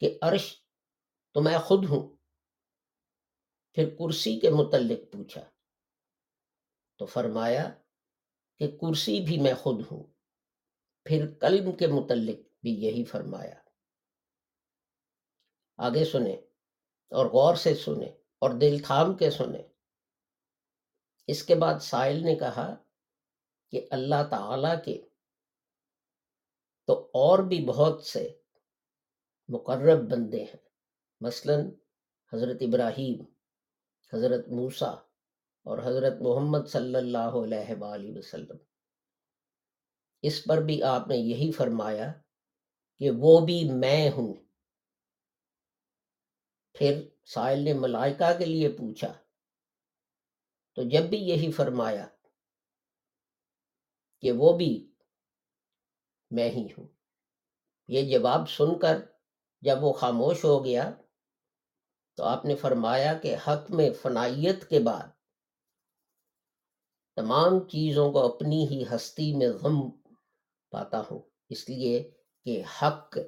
کہ عرش تو میں خود ہوں۔ پھر کرسی کے متعلق پوچھا تو فرمایا کہ کرسی بھی میں خود ہوں۔ پھر قلب کے متعلق بھی یہی فرمایا۔ آگے سنیں اور غور سے سنیں اور دل تھام کے سنیں۔ اس کے بعد سائل نے کہا کہ اللہ تعالی کے تو اور بھی بہت سے مقرب بندے ہیں۔ مثلا حضرت ابراہیم، حضرت موسیٰ اور حضرت محمد صلی اللہ علیہ وآلہ وسلم۔ اس پر بھی آپ نے یہی فرمایا کہ وہ بھی میں ہوں۔ پھر سائل نے ملائکہ کے لیے پوچھا، تو جب بھی یہی فرمایا کہ وہ بھی میں ہی ہوں۔ یہ جواب سن کر جب وہ خاموش ہو گیا تو آپ نے فرمایا کہ حق میں فنائیت کے بعد تمام چیزوں کو اپنی ہی ہستی میں غم پاتا ہوں۔ اس لیے کہ حق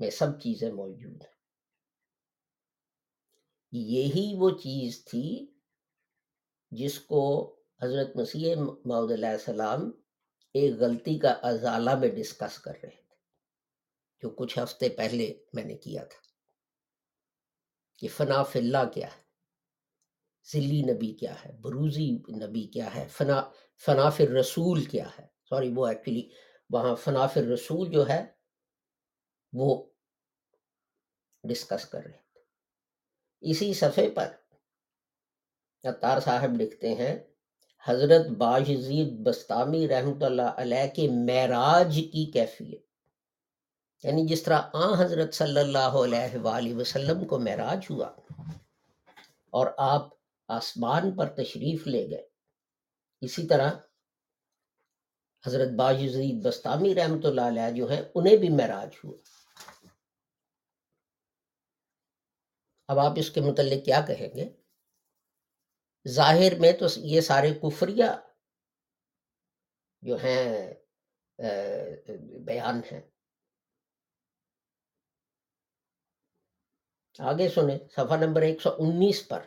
میں سب چیزیں موجود ہیں۔ یہی وہ چیز تھی جس کو حضرت مسیح محدود علیہ السلام ایک غلطی کا ازالہ میں ڈسکس کر رہے تھے، جو کچھ ہفتے پہلے میں نے کیا تھا۔ کہ فنا فلّہ کیا ہے؟ ذلی نبی کیا ہے؟ بروزی نبی کیا ہے؟ فنا فناف رسول کیا ہے؟ سوری، وہ ایکچولی وہاں فناف رسول جو ہے، وہ ڈسکس کر رہے تھے۔ اسی صفحے پر اتار صاحب لکھتے ہیں حضرت باجزید بستامی رحمۃ اللہ علیہ کے معراج کی کیفیت۔ یعنی جس طرح آ حضرت صلی اللہ علیہ وآلہ وسلم کو معراج ہوا اور آپ آسمان پر تشریف لے گئے۔ اسی طرح حضرت باجزید بستامی رحمۃ اللہ علیہ جو ہیں انہیں بھی معراج ہوا۔ اب آپ اس کے متعلق کیا کہیں گے؟ ظاہر میں تو یہ سارے کفریہ جو ہیں بیان ہیں۔ آگے سنیں، صفحہ نمبر ایک سو انیس پر۔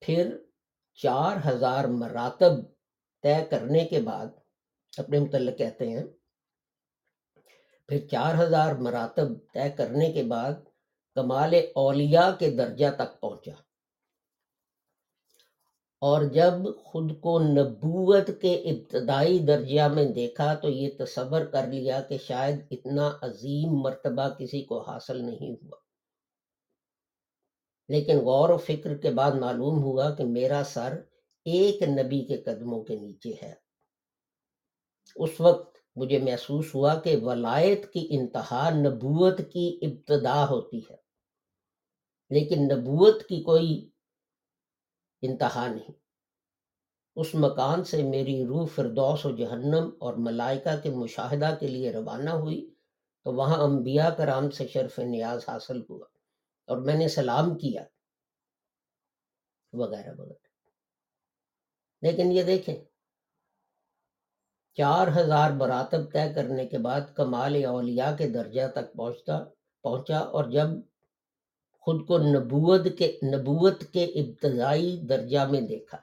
پھر چار ہزار مراتب طے کرنے کے بعد اپنے متعلق کہتے ہیں، پھر چار ہزار مراتب طے کرنے کے بعد کمال اولیاء کے درجہ تک پہنچا۔ اور جب خود کو نبوت کے ابتدائی درجہ میں دیکھا تو یہ تصور کر لیا کہ شاید اتنا عظیم مرتبہ کسی کو حاصل نہیں ہوا۔ لیکن غور و فکر کے بعد معلوم ہوا کہ میرا سر ایک نبی کے قدموں کے نیچے ہے۔ اس وقت مجھے محسوس ہوا کہ ولایت کی انتہا نبوت کی ابتدا ہوتی ہے، لیکن نبوت کی کوئی انتہا نہیں۔ اس مکان سے میری روح فردوس و جہنم اور ملائکہ کے مشاہدہ کے لیے روانہ ہوئی، تو وہاں انبیاء کرام سے شرف نیاز حاصل ہوا اور میں نے سلام کیا۔ وغیرہ وغیرہ۔ لیکن یہ دیکھیں، چار ہزار براتب طے کرنے کے بعد کمال اولیاء کے درجہ تک پہنچتا، پہنچا اور جب خود کو نبوت کے نبوت کے ابتدائی درجہ میں دیکھا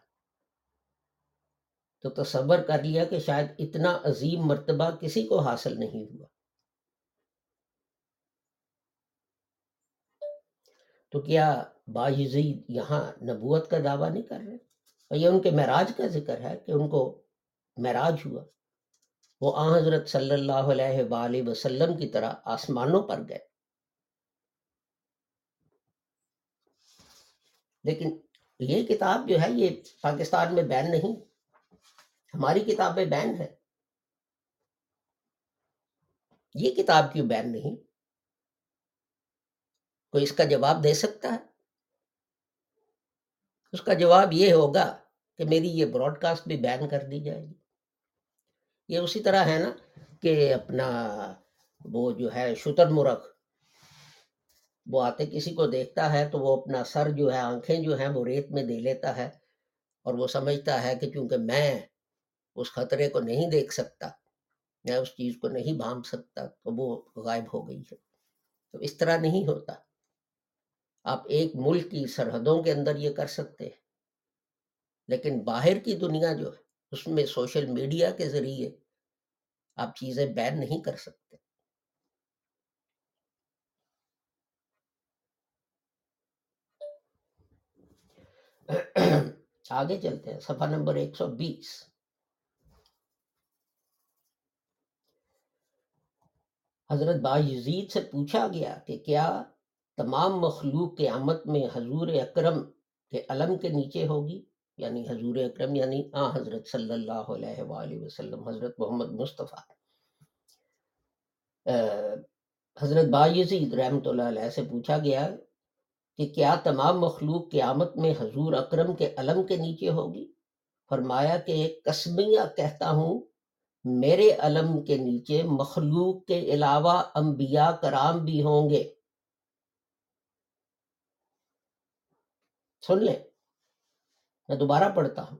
تو تصور کر لیا کہ شاید اتنا عظیم مرتبہ کسی کو حاصل نہیں ہوا۔ تو کیا با یزید یہاں نبوت کا دعویٰ نہیں کر رہے؟ اور یہ ان کے معراج کا ذکر ہے کہ ان کو معراج ہوا۔ وہ آ حضرت صلی اللہ علیہ وآلہ وسلم کی طرح آسمانوں پر گئے۔ لیکن یہ کتاب جو ہے یہ پاکستان میں بین نہیں، ہماری کتابیں بین ہے یہ کتاب کیوں بین نہیں؟ کوئی اس کا جواب دے سکتا ہے؟ اس کا جواب یہ ہوگا کہ میری یہ براڈ کاسٹ بھی بین کر دی جائے گی۔ یہ اسی طرح ہے نا کہ اپنا وہ جو ہے شتر مرغ، وہ آتے کسی کو دیکھتا ہے تو وہ اپنا سر جو ہے، آنکھیں جو ہیں وہ ریت میں دے لیتا ہے اور وہ سمجھتا ہے کہ چونکہ میں اس خطرے کو نہیں دیکھ سکتا، میں اس چیز کو نہیں بھام سکتا تو وہ غائب ہو گئی ہے۔ تو اس طرح نہیں ہوتا۔ آپ ایک ملک کی سرحدوں کے اندر یہ کر سکتے ہیں۔ لیکن باہر کی دنیا جو ہے، اس میں سوشل میڈیا کے ذریعے آپ چیزیں بین نہیں کر سکتے۔ آگے چلتے ہیں، صفحہ نمبر ایک سو بیس۔ حضرت با یزید سے پوچھا گیا کہ کیا تمام مخلوق کے آمد میں حضور اکرم کے علم کے نیچے ہوگی؟ یعنی حضور اکرم یعنی آ حضرت صلی اللہ علیہ وآلہ وسلم، حضرت محمد مصطفیٰ۔ حضرت با یزید رحمۃ اللہ علیہ سے پوچھا گیا کہ کیا تمام مخلوق کے آمد میں حضور اکرم کے علم کے نیچے ہوگی؟ فرمایا کہ قسمیہ کہتا ہوں، میرے علم کے نیچے مخلوق کے علاوہ انبیاء کرام بھی ہوں گے۔ سن لیں۔ میں دوبارہ پڑھتا ہوں۔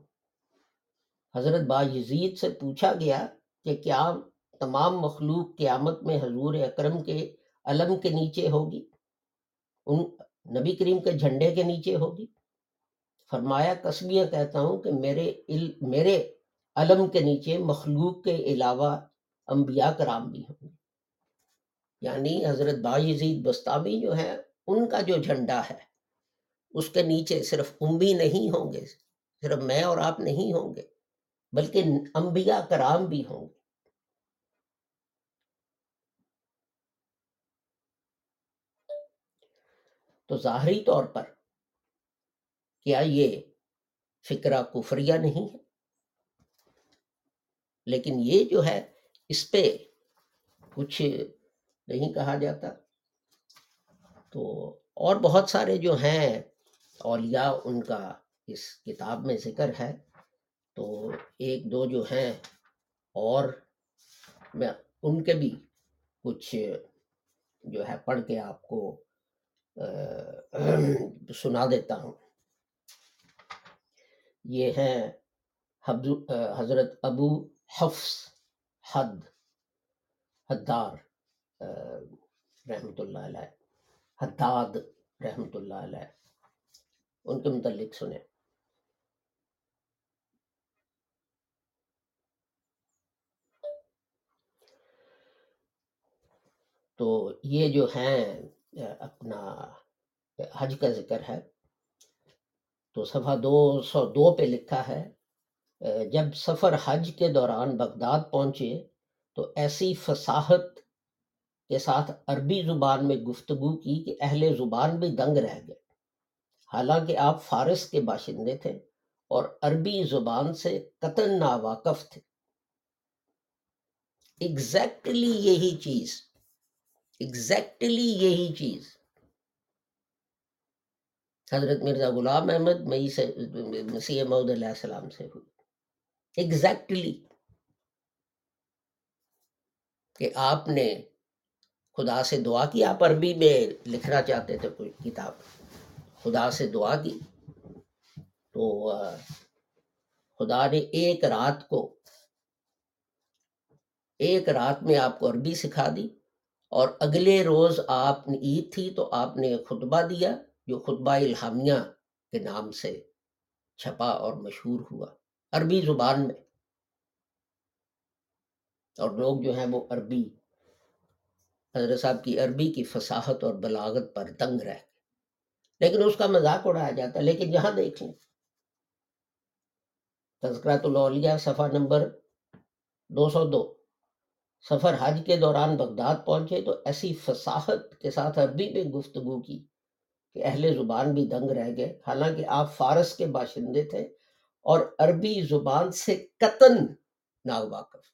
حضرت با یزید سے پوچھا گیا کہ کیا تمام مخلوق قیامت میں حضور اکرم کے علم کے نیچے ہوگی؟ ان نبی کریم کے جھنڈے کے نیچے ہوگی؟ فرمایا، قصبیاں کہتا ہوں کہ میرے میرے علم کے نیچے مخلوق کے علاوہ انبیاء کرام بھی ہوں گے۔ یعنی حضرت با یزید بستامی جو ہے ان کا جو جھنڈا ہے اس کے نیچے صرف امی نہیں ہوں گے، صرف میں اور آپ نہیں ہوں گے، بلکہ انبیاء کرام بھی ہوں گے۔ تو ظاہری طور پر کیا یہ فکرہ کفریہ نہیں ہے؟ لیکن یہ جو ہے، اس پہ کچھ نہیں کہا جاتا۔ تو اور بہت سارے جو ہیں اولیاء ان کا اس کتاب میں ذکر ہے۔ تو ایک دو جو ہیں اور میں ان کے بھی کچھ جو ہے پڑھ کے آپ کو سنا دیتا ہوں۔ یہ ہیں حضرت ابو حفظ حد، حدار رحمۃ اللہ علیہ، حداد رحمۃ اللہ علیہ۔ ان کے متعلق سنیں۔ تو یہ جو ہیں، اپنا حج کا ذکر ہے، تو صفحہ دو سو دو پہ لکھا ہے، جب سفر حج کے دوران بغداد پہنچے تو ایسی فصاحت کے ساتھ عربی زبان میں گفتگو کی کہ اہل زبان بھی دنگ رہ گئے۔ حالانکہ آپ فارس کے باشندے تھے اور عربی زبان سے قطن ناواقف تھے۔ ایگزیکٹلی یہی چیز ایگزیکٹلی یہی چیز۔ حضرت مرزا غلام احمد مئی سے، مسیح محدود علیہ السلام سے ہوئی۔ ایگزیکٹلی کہ آپ نے خدا سے دعا کی، آپ عربی میں لکھنا چاہتے تھے کوئی کتاب۔ خدا سے دعا کی تو خدا نے ایک رات کو، ایک رات میں آپ کو عربی سکھا دی۔ اور اگلے روز آپ نے عید تھی تو آپ نے خطبہ دیا، جو خطبہ الحامیہ کے نام سے چھپا اور مشہور ہوا۔ عربی زبان میں۔ اور لوگ جو ہیں وہ عربی، حضرت صاحب کی عربی کی فصاحت اور بلاغت پر تنگ رہ لیکن اس کا مذاق اڑایا جاتا ہے، لیکن یہاں دیکھ لیں۔ تذکرات الاولیاء صفحہ نمبر دو سو دو۔ سفر حج کے دوران بغداد پہنچے تو ایسی فصاحت کے ساتھ عربی میں گفتگو کی کہ اہل زبان بھی دنگ رہ گئے۔ حالانکہ آپ فارس کے باشندے تھے اور عربی زبان سے قطن ناواقف۔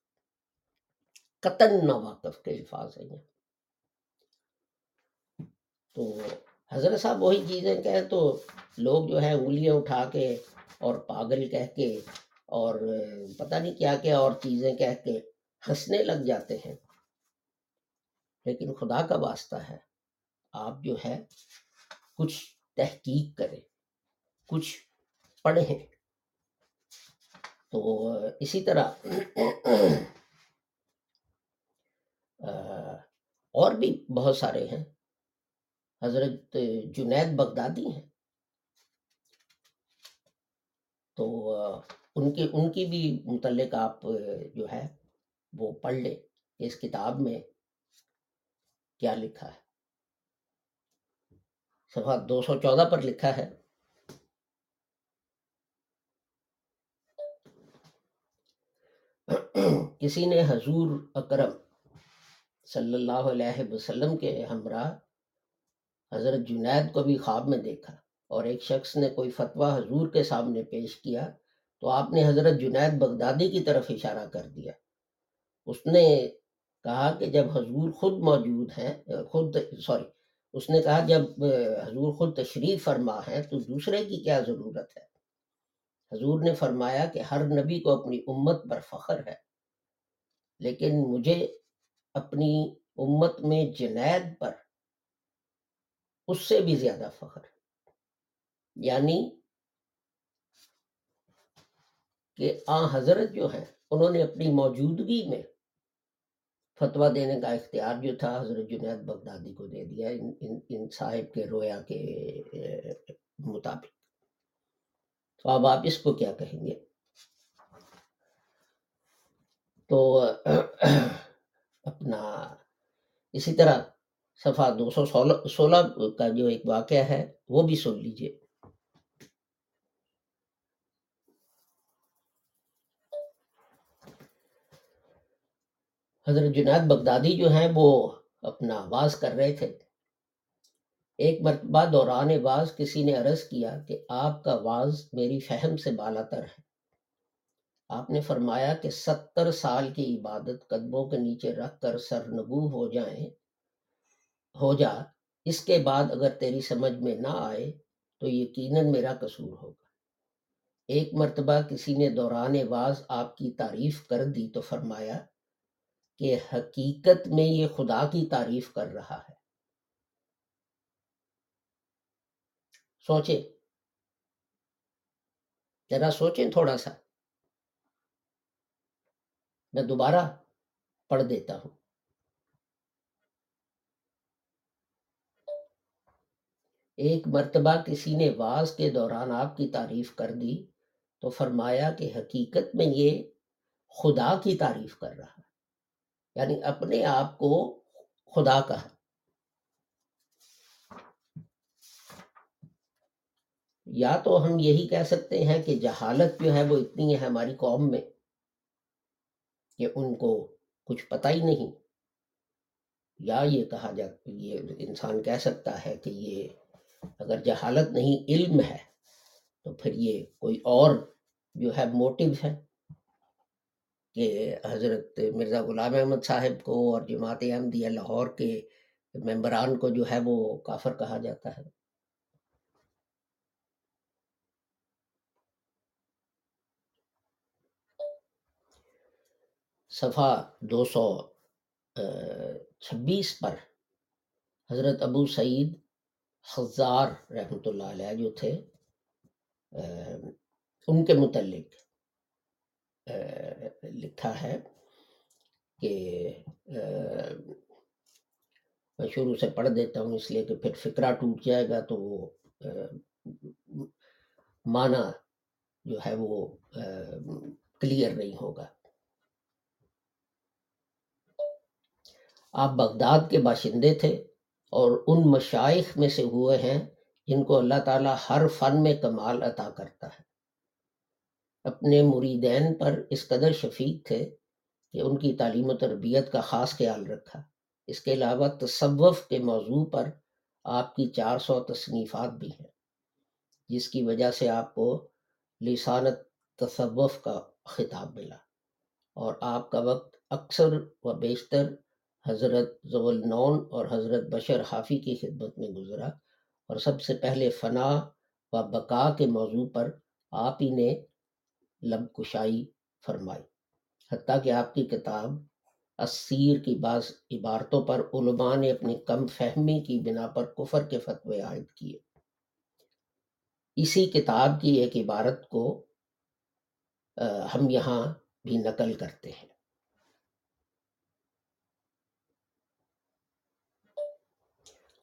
قطن ناواقف کے الفاظ ہیں۔ تو حضرت صاحب وہی چیزیں کہیں تو لوگ جو ہے انگلیاں اٹھا کے اور پاگل کہہ کے اور پتہ نہیں کیا کیا اور چیزیں کہہ کے ہنسنے لگ جاتے ہیں۔ لیکن خدا کا واسطہ ہے۔ آپ جو ہے کچھ تحقیق کریں، کچھ پڑھیں۔ تو اسی طرح اور بھی بہت سارے ہیں۔ حضرت جنید بغدادی ہیں۔ تو ان کی ان کی بھی متعلق آپ جو ہے، وہ پڑھ لیں۔ اس کتاب میں کیا لکھا ہے؟ صفحہ دو سو چودہ پر لکھا ہے۔ کسی نے حضور اکرم صلی اللہ علیہ وسلم کے ہمراہ حضرت جنید کو بھی خواب میں دیکھا اور ایک شخص نے کوئی فتویٰ حضور کے سامنے پیش کیا تو آپ نے حضرت جنید بغدادی کی طرف اشارہ کر دیا۔ اس نے کہا کہ جب حضور خود موجود ہیں، خود، سوری، اس نے کہا جب حضور خود تشریف فرما ہے تو دوسرے کی کیا ضرورت ہے؟ حضور نے فرمایا کہ ہر نبی کو اپنی امت پر فخر ہے، لیکن مجھے اپنی امت میں جنید پر اس سے بھی زیادہ فخر۔ یعنی کہ آ حضرت جو ہیں انہوں نے اپنی موجودگی میں فتویٰ دینے کا اختیار جو تھا حضرت جنید بغدادی کو دے دیا ان, ان, ان صاحب کے رویا کے مطابق۔ تو اب آپ اس کو کیا کہیں گے؟ تو اپنا اسی طرح صفحہ دو سو سولہ سولہ کا جو ایک واقعہ ہے، وہ بھی سن لیجیے۔ حضرت جنید بغدادی جو ہیں، وہ اپنا آواز کر رہے تھے۔ ایک مرتبہ دوران باز کسی نے عرض کیا کہ آپ کا واز میری فہم سے بالا تر ہے۔ آپ نے فرمایا کہ ستر سال کی عبادت قدموں کے نیچے رکھ کر سرنگو ہو جائیں۔ ہو جا، اس کے بعد اگر تیری سمجھ میں نہ آئے تو یقیناً میرا قصور ہوگا۔ ایک مرتبہ کسی نے دوران واز آپ کی تعریف کر دی تو فرمایا کہ حقیقت میں یہ خدا کی تعریف کر رہا ہے۔ سوچیں۔ ذرا سوچیں تھوڑا سا۔ میں دوبارہ پڑھ دیتا ہوں۔ ایک مرتبہ کسی نے واز کے دوران آپ کی تعریف کر دی تو فرمایا کہ حقیقت میں یہ خدا کی تعریف کر رہا ہے۔ یعنی اپنے آپ کو خدا کا یا تو ہم یہی کہہ سکتے ہیں کہ جہالت جو ہے وہ اتنی ہے ہماری قوم میں کہ ان کو کچھ پتہ ہی نہیں۔ یا یہ کہا جا، یہ انسان کہہ سکتا ہے کہ یہ اگر جہالت نہیں، علم ہے، تو پھر یہ کوئی اور جو ہے موٹو ہے کہ حضرت مرزا غلام احمد صاحب کو اور جماعت احمدیہ لاہور کے ممبران کو جو ہے وہ کافر کہا جاتا ہے۔ صفحہ دو سو چھبیس پر حضرت ابو سعید خزار رحمۃ اللہ علیہ جو تھے ان کے متعلق لکھا ہے کہ میں شروع سے پڑھ دیتا ہوں اس لیے کہ پھر فکرہ ٹوٹ جائے گا تو وہ معنی جو ہے وہ کلیئر نہیں ہوگا۔ آپ بغداد کے باشندے تھے۔ اور ان مشائق میں سے ہوئے ہیں جن کو اللہ تعالیٰ ہر فن میں کمال عطا کرتا ہے۔ اپنے مریدین پر اس قدر شفیق تھے کہ ان کی تعلیم و تربیت کا خاص خیال رکھا۔ اس کے علاوہ تصوف کے موضوع پر آپ کی چار سو تصنیفات بھی ہیں، جس کی وجہ سے آپ کو لسانت تصوف کا خطاب ملا اور آپ کا وقت اکثر و بیشتر حضرت نون اور حضرت بشر حافی کی خدمت میں گزرا اور سب سے پہلے فنا و بقا کے موضوع پر آپ ہی نے لب کشائی فرمائی۔ حتیٰ کہ آپ کی کتاب اسیر کی بعض عبارتوں پر علماء نے اپنی کم فہمی کی بنا پر کفر کے فتوے عائد کیے۔ اسی کتاب کی ایک عبارت کو ہم یہاں بھی نقل کرتے ہیں۔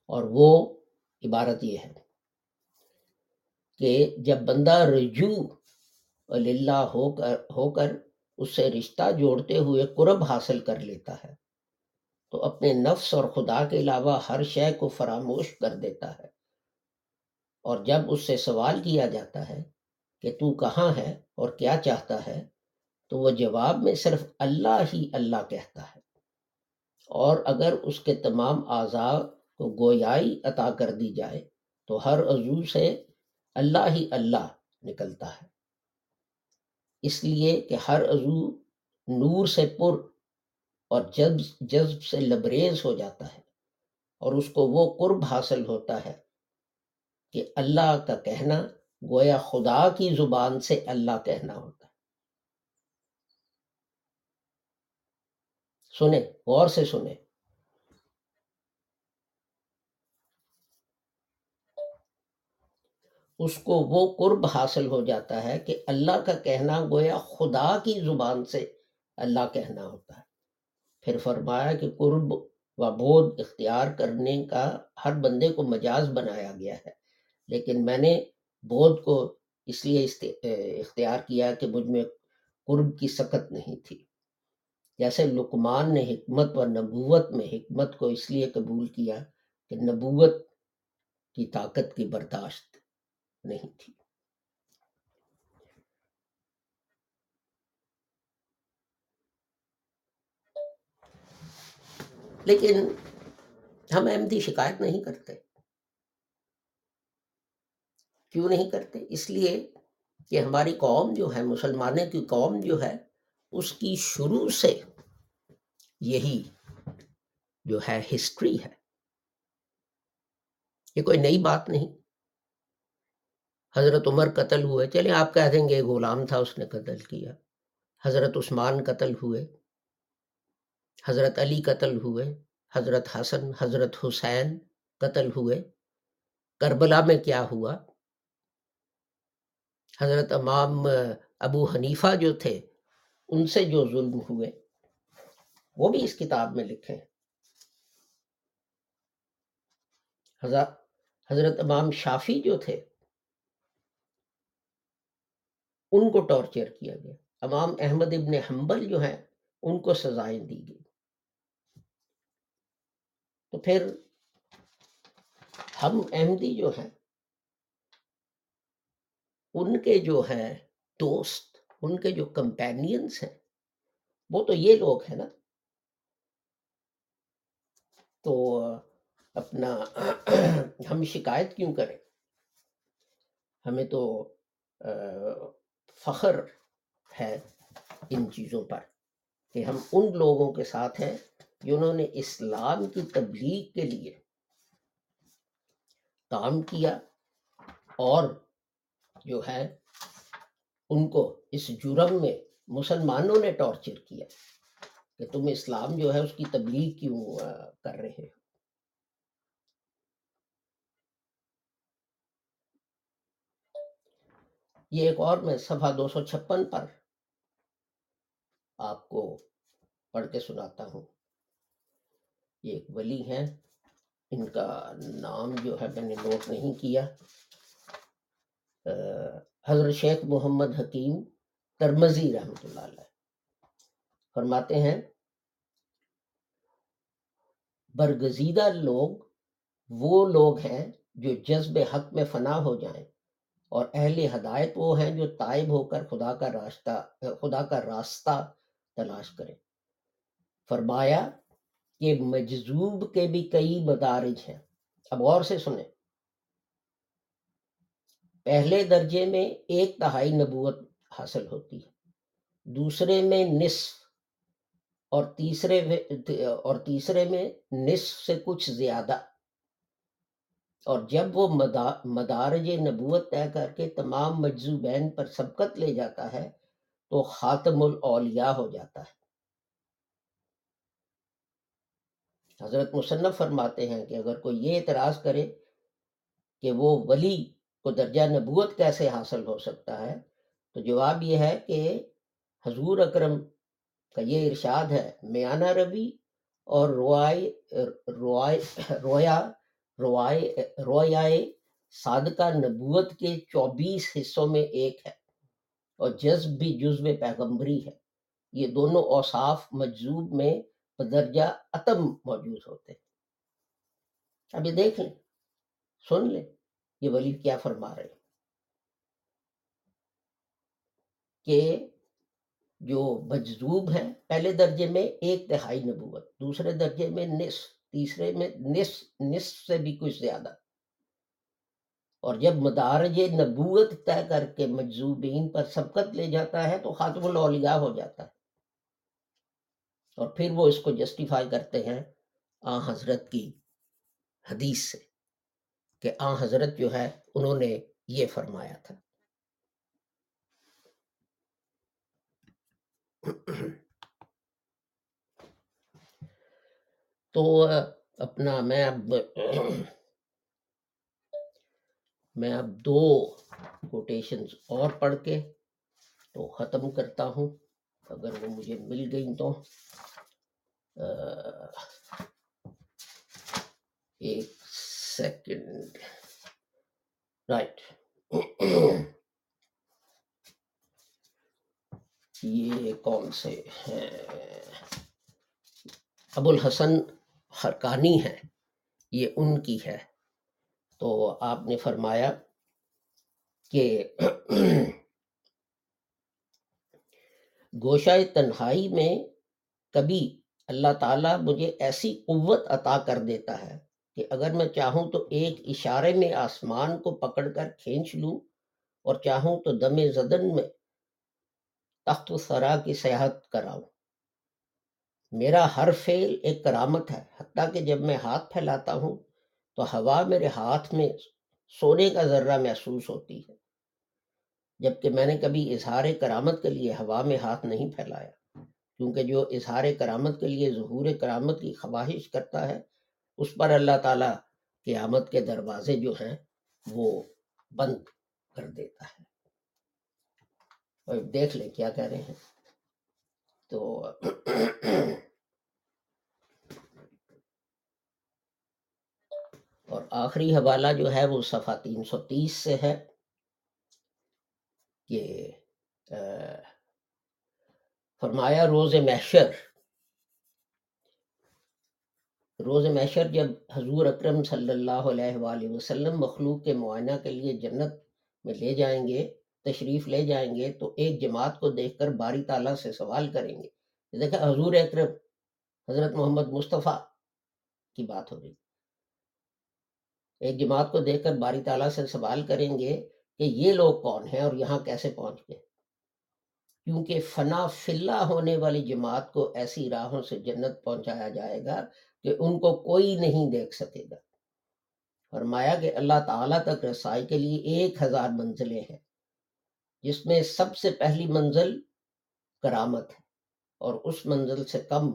اور وہ عبارت یہ ہے کہ جب بندہ رجوع اللہ ہو کر ہو کر اس سے رشتہ جوڑتے ہوئے قرب حاصل کر لیتا ہے، تو اپنے نفس اور خدا کے علاوہ ہر شے کو فراموش کر دیتا ہے۔ اور جب اس سے سوال کیا جاتا ہے کہ تو کہاں ہے اور کیا چاہتا ہے، تو وہ جواب میں صرف اللہ ہی اللہ کہتا ہے۔ اور اگر اس کے تمام اعضاء کو گویائی عطا کر دی جائے تو ہر عضو سے اللہ ہی اللہ نکلتا ہے۔ اس لیے کہ ہر عضو نور سے پر اور جذب جذب سے لبریز ہو جاتا ہے اور اس کو وہ قرب حاصل ہوتا ہے کہ اللہ کا کہنا گویا خدا کی زبان سے اللہ کہنا ہوتا ہے۔ سنیں، غور سے سنیں۔ اس کو وہ قرب حاصل ہو جاتا ہے کہ اللہ کا کہنا گویا خدا کی زبان سے اللہ کہنا ہوتا ہے۔ پھر فرمایا کہ قرب و بود اختیار کرنے کا ہر بندے کو مجاز بنایا گیا ہے۔ لیکن میں نے بود کو اس لیے اختیار کیا کہ مجھ میں قرب کی سخت نہیں تھی۔ جیسے لکمان نے حکمت و نبوت میں حکمت کو اس لیے قبول کیا کہ نبوت کی طاقت کی برداشت نہیں تھی۔ لیکن ہم احمدی شکایت نہیں کرتے۔ کیوں نہیں کرتے؟ اس لیے کہ ہماری قوم جو ہے، مسلمانوں کی قوم جو ہے، اس کی شروع سے یہی جو ہے، ہسٹری ہے۔ یہ کوئی نئی بات نہیں۔ حضرت عمر قتل ہوئے۔ چلے آپ کہہ دیں گے غلام تھا، اس نے قتل کیا۔ حضرت عثمان قتل ہوئے۔ حضرت علی قتل ہوئے۔ حضرت حسن، حضرت حسین قتل ہوئے۔ کربلا میں کیا ہوا؟ حضرت امام ابو حنیفہ جو تھے، ان سے جو ظلم ہوئے، وہ بھی اس کتاب میں لکھے حضرت امام شافی جو تھے ان کو ٹارچر کیا گیا۔ امام احمد ابن حنبل جو ہیں، ان کو سزائیں دی گئی تو پھر ہم احمدی جو ہیں، ان کے جو ہیں دوست، ان کے جو کمپینینس ہیں، وہ تو یہ لوگ ہیں نا۔ تو اپنا ہم شکایت کیوں کریں؟ ہمیں تو فخر ہے ان چیزوں پر کہ ہم ان لوگوں کے ساتھ ہیں جنہوں نے اسلام کی تبلیغ کے لیے کام کیا اور جو ہے ان کو اس جرم میں مسلمانوں نے ٹارچر کیا کہ تم اسلام جو ہے اس کی تبلیغ کیوں کر رہے ہو؟ یہ ایک اور میں صفحہ دو سو چھپن پر آپ کو پڑھ کے سناتا ہوں۔ یہ ایک ولی ہے ان کا نام جو ہے میں نے نوٹ نہیں کیا۔ حضرت شیخ محمد حکیم ترمزی رحمۃ اللہ علیہ۔ فرماتے ہیں، برگزیدہ لوگ وہ لوگ ہیں جو جذب حق میں فنا ہو جائیں۔ اور اہل ہدایت وہ ہیں جو تائب ہو کر خدا کا راستہ، خدا کا راستہ تلاش کریں۔ فرمایا کہ مجذوب کے بھی کئی مدارج ہیں۔ اب غور سے سنیں۔ پہلے درجے میں ایک تہائی نبوت حاصل ہوتی ہے، دوسرے میں نصف اور تیسرے اور تیسرے میں نصف سے کچھ زیادہ۔ اور جب وہ مدارج نبوت طے کر کے تمام مجزوبین پر سبقت لے جاتا ہے، تو خاتم الاولیاء ہو جاتا ہے۔ حضرت مصنف فرماتے ہیں کہ اگر کوئی یہ اعتراض کرے کہ وہ ولی کو درجہ نبوت کیسے حاصل ہو سکتا ہے، تو جواب یہ ہے کہ حضور اکرم کا یہ ارشاد ہے، میانہ ربی اور روائے، رویا روائے صادقہ نبوت کے چوبیس حصوں میں ایک ہے اور جذب بھی جزو پیغمبری ہے۔ یہ دونوں اوصاف مجذوب میں بدرجہ اتم موجود ہوتے ہیں۔ اب یہ دیکھ لیں، سن لیں یہ ولی کیا فرما رہے کہ جو مجذوب ہے پہلے درجے میں ایک تہائی نبوت، دوسرے درجے میں نصف۔ تیسرے میں نصف نصف سے بھی کچھ زیادہ۔ اور جب مدارج نبوت طے کر کے مجذوبین پر سبقت لے جاتا ہے تو خاتم الاولیاء ہو جاتا ہے۔ اور پھر وہ اس کو جسٹیفائی کرتے ہیں آ حضرت کی حدیث سے کہ آ حضرت جو ہے انہوں نے یہ فرمایا تھا۔ تو اپنا میں اب میں اب دو کوٹیشنز اور پڑھ کے تو ختم کرتا ہوں۔ اگر وہ مجھے مل گئی تو۔ ایک سیکنڈ رائٹ یہ کون سے ہیں؟ ابو الحسن خرکانی ہے یہ ان کی ہے۔ تو آپ نے فرمایا کہ گوشہ تنہائی میں کبھی اللہ تعالیٰ مجھے ایسی قوت عطا کر دیتا ہے کہ اگر میں چاہوں تو ایک اشارے میں آسمان کو پکڑ کر کھینچ لوں اور چاہوں تو دم زدن میں تخت و سرا کی صحت کراؤں۔ میرا ہر فعل ایک کرامت ہے، حتیٰ کہ جب میں ہاتھ پھیلاتا ہوں تو ہوا میرے ہاتھ میں سونے کا ذرہ محسوس ہوتی ہے۔ جبکہ میں نے کبھی اظہار کرامت کے لیے ہوا میں ہاتھ نہیں پھیلایا، کیونکہ جو اظہار کرامت کے لیے ظہور کرامت کی خواہش کرتا ہے، اس پر اللہ تعالیٰ قیامت کے دروازے جو ہیں وہ بند کر دیتا ہے۔ اور دیکھ لیں کیا کہہ رہے ہیں۔ تو اور آخری حوالہ جو ہے وہ صفحہ تین سو تیس سے ہے کہ فرمایا روز محشر روز محشر جب حضور اکرم صلی اللہ علیہ وآلہ وسلم مخلوق کے معائنہ کے لیے جنت میں لے جائیں گے تشریف لے جائیں گے تو ایک جماعت کو دیکھ کر باری تعالیٰ سے سوال کریں گے۔ دیکھا حضور اکرم، حضرت محمد مصطفیٰ کی بات ہو رہی۔ ایک جماعت کو دیکھ کر باری تعالیٰ سے سوال کریں گے کہ یہ لوگ کون ہیں اور یہاں کیسے پہنچ گئے۔ کیونکہ فنا فلا ہونے والی جماعت کو ایسی راہوں سے جنت پہنچایا جائے گا کہ ان کو کوئی نہیں دیکھ سکے گا۔ فرمایا کہ اللہ تعالیٰ تک رسائی کے لیے ایک ہزار منزلیں ہیں۔ جس میں سب سے پہلی منزل کرامت ہے اور اس منزل سے کم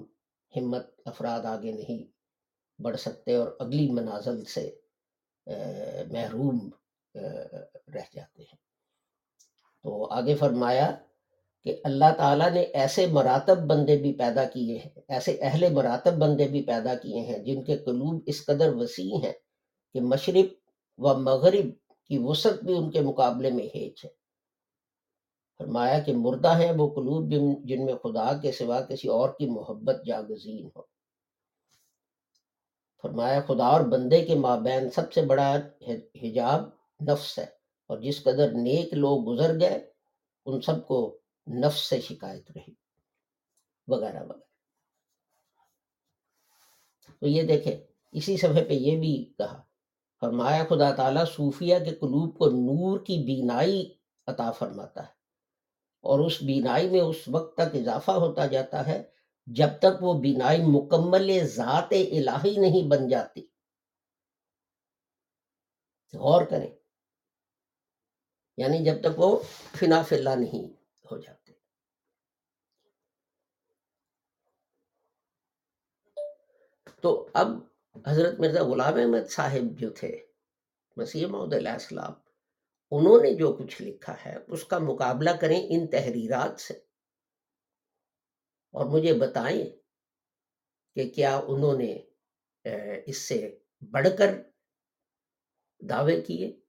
ہمت افراد آگے نہیں بڑھ سکتے اور اگلی منازل سے محروم رہ جاتے ہیں۔ تو آگے فرمایا کہ اللہ تعالیٰ نے ایسے مراتب بندے بھی پیدا کیے ہیں، ایسے اہل مراتب بندے بھی پیدا کیے ہیں جن کے قلوب اس قدر وسیع ہیں کہ مشرق و مغرب کی وسعت بھی ان کے مقابلے میں ہیچ ہے۔ فرمایا کہ مردہ ہیں وہ قلوب جن میں خدا کے سوا کسی اور کی محبت جاگزین ہو۔ فرمایا، خدا اور بندے کے مابین سب سے بڑا حجاب نفس ہے، اور جس قدر نیک لوگ گزر گئے، ان سب کو نفس سے شکایت رہی۔ وغیرہ وغیرہ۔ تو یہ دیکھیں، اسی صفحے پہ یہ بھی کہا، فرمایا، خدا تعالیٰ صوفیہ کے قلوب کو نور کی بینائی عطا فرماتا ہے۔ اور اس بینائی میں اس وقت تک اضافہ ہوتا جاتا ہے جب تک وہ بینائی مکمل ذات الہی نہیں بن جاتی۔ غور کریں۔ یعنی جب تک وہ فنا فلا نہیں ہو جاتے۔ تو اب حضرت مرزا غلام احمد صاحب جو تھے، مسیح محمد علیہ السلام انہوں نے جو کچھ لکھا ہے، اس کا مقابلہ کریں ان تحریرات سے۔ اور مجھے بتائیں کہ کیا انہوں نے اس سے بڑھ کر دعوے کیے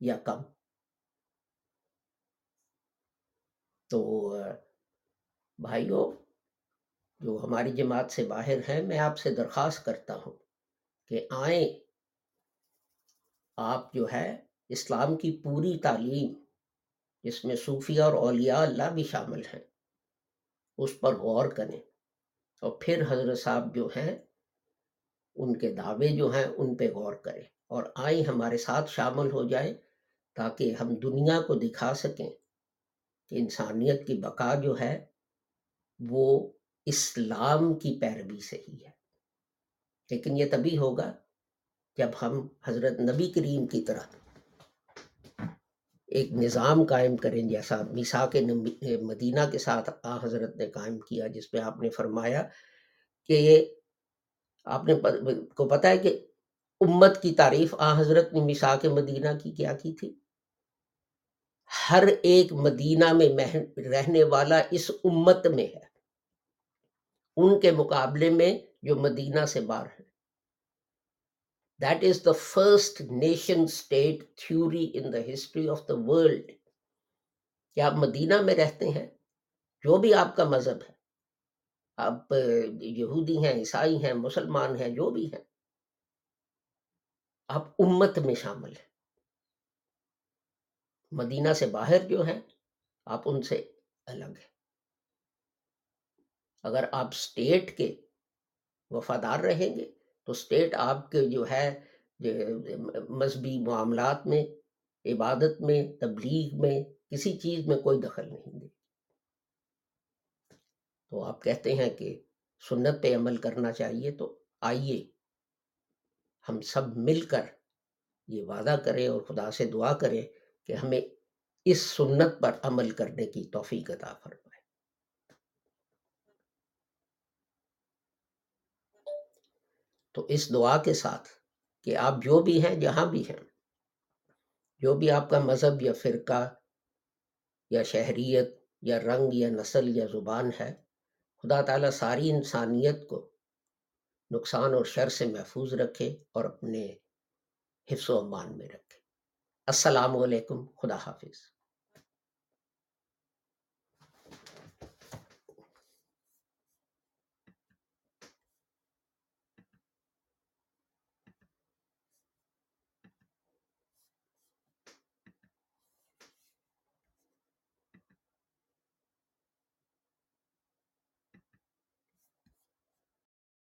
یا کم؟ تو بھائیوں جو ہماری جماعت سے باہر ہیں، میں آپ سے درخواست کرتا ہوں کہ آئیں، آپ جو ہے اسلام کی پوری تعلیم جس میں صوفیہ اور اولیاء اللہ بھی شامل ہیں، اس پر غور کریں۔ اور پھر حضرت صاحب جو ہیں، ان کے دعوے جو ہیں، ان پہ غور کریں۔ اور آئیں ہمارے ساتھ شامل ہو جائیں تاکہ ہم دنیا کو دکھا سکیں کہ انسانیت کی بقا جو ہے، وہ اسلام کی پیروی سے ہی ہے۔ لیکن یہ تبھی ہوگا جب ہم حضرت نبی کریم کی طرح ایک نظام قائم کریں جیسا میسا کے مدینہ کے ساتھ آ حضرت نے قائم کیا، جس پہ آپ نے فرمایا کہ یہ آپ نے کو پتا ہے کہ امت کی تعریف آ حضرت نے میسا کے مدینہ کی کیا کی تھی؟ ہر ایک مدینہ میں رہنے والا اس امت میں ہے۔ ان کے مقابلے میں جو مدینہ سے باہر ہے۔ That is the first nation state theory in the history of the world کہ آپ مدینہ میں رہتے ہیں؟ جو بھی آپ کا مذہب ہے. آپ یہودی ہیں، عیسائی ہیں، مسلمان ہیں، جو بھی ہیں. آپ امت میں شامل ہیں. مدینہ سے باہر جو ہیں، آپ ان سے الگ ہیں. اگر آپ اسٹیٹ کے وفادار رہیں گے تو اسٹیٹ آپ کے جو ہے مذہبی معاملات میں، عبادت میں، تبلیغ میں، کسی چیز میں کوئی دخل نہیں دے۔ تو آپ کہتے ہیں کہ سنت پہ عمل کرنا چاہیے، تو آئیے، ہم سب مل کر یہ وعدہ کریں اور خدا سے دعا کریں کہ ہمیں اس سنت پر عمل کرنے کی توفیق عطا فرمائے۔ تو اس دعا کے ساتھ کہ آپ جو بھی ہیں، جہاں بھی ہیں، جو بھی آپ کا مذہب یا فرقہ یا شہریت یا رنگ یا نسل یا زبان ہے، خدا تعالیٰ ساری انسانیت کو نقصان اور شر سے محفوظ رکھے اور اپنے حفظ و امان میں رکھے۔ السلام علیکم، خدا حافظ۔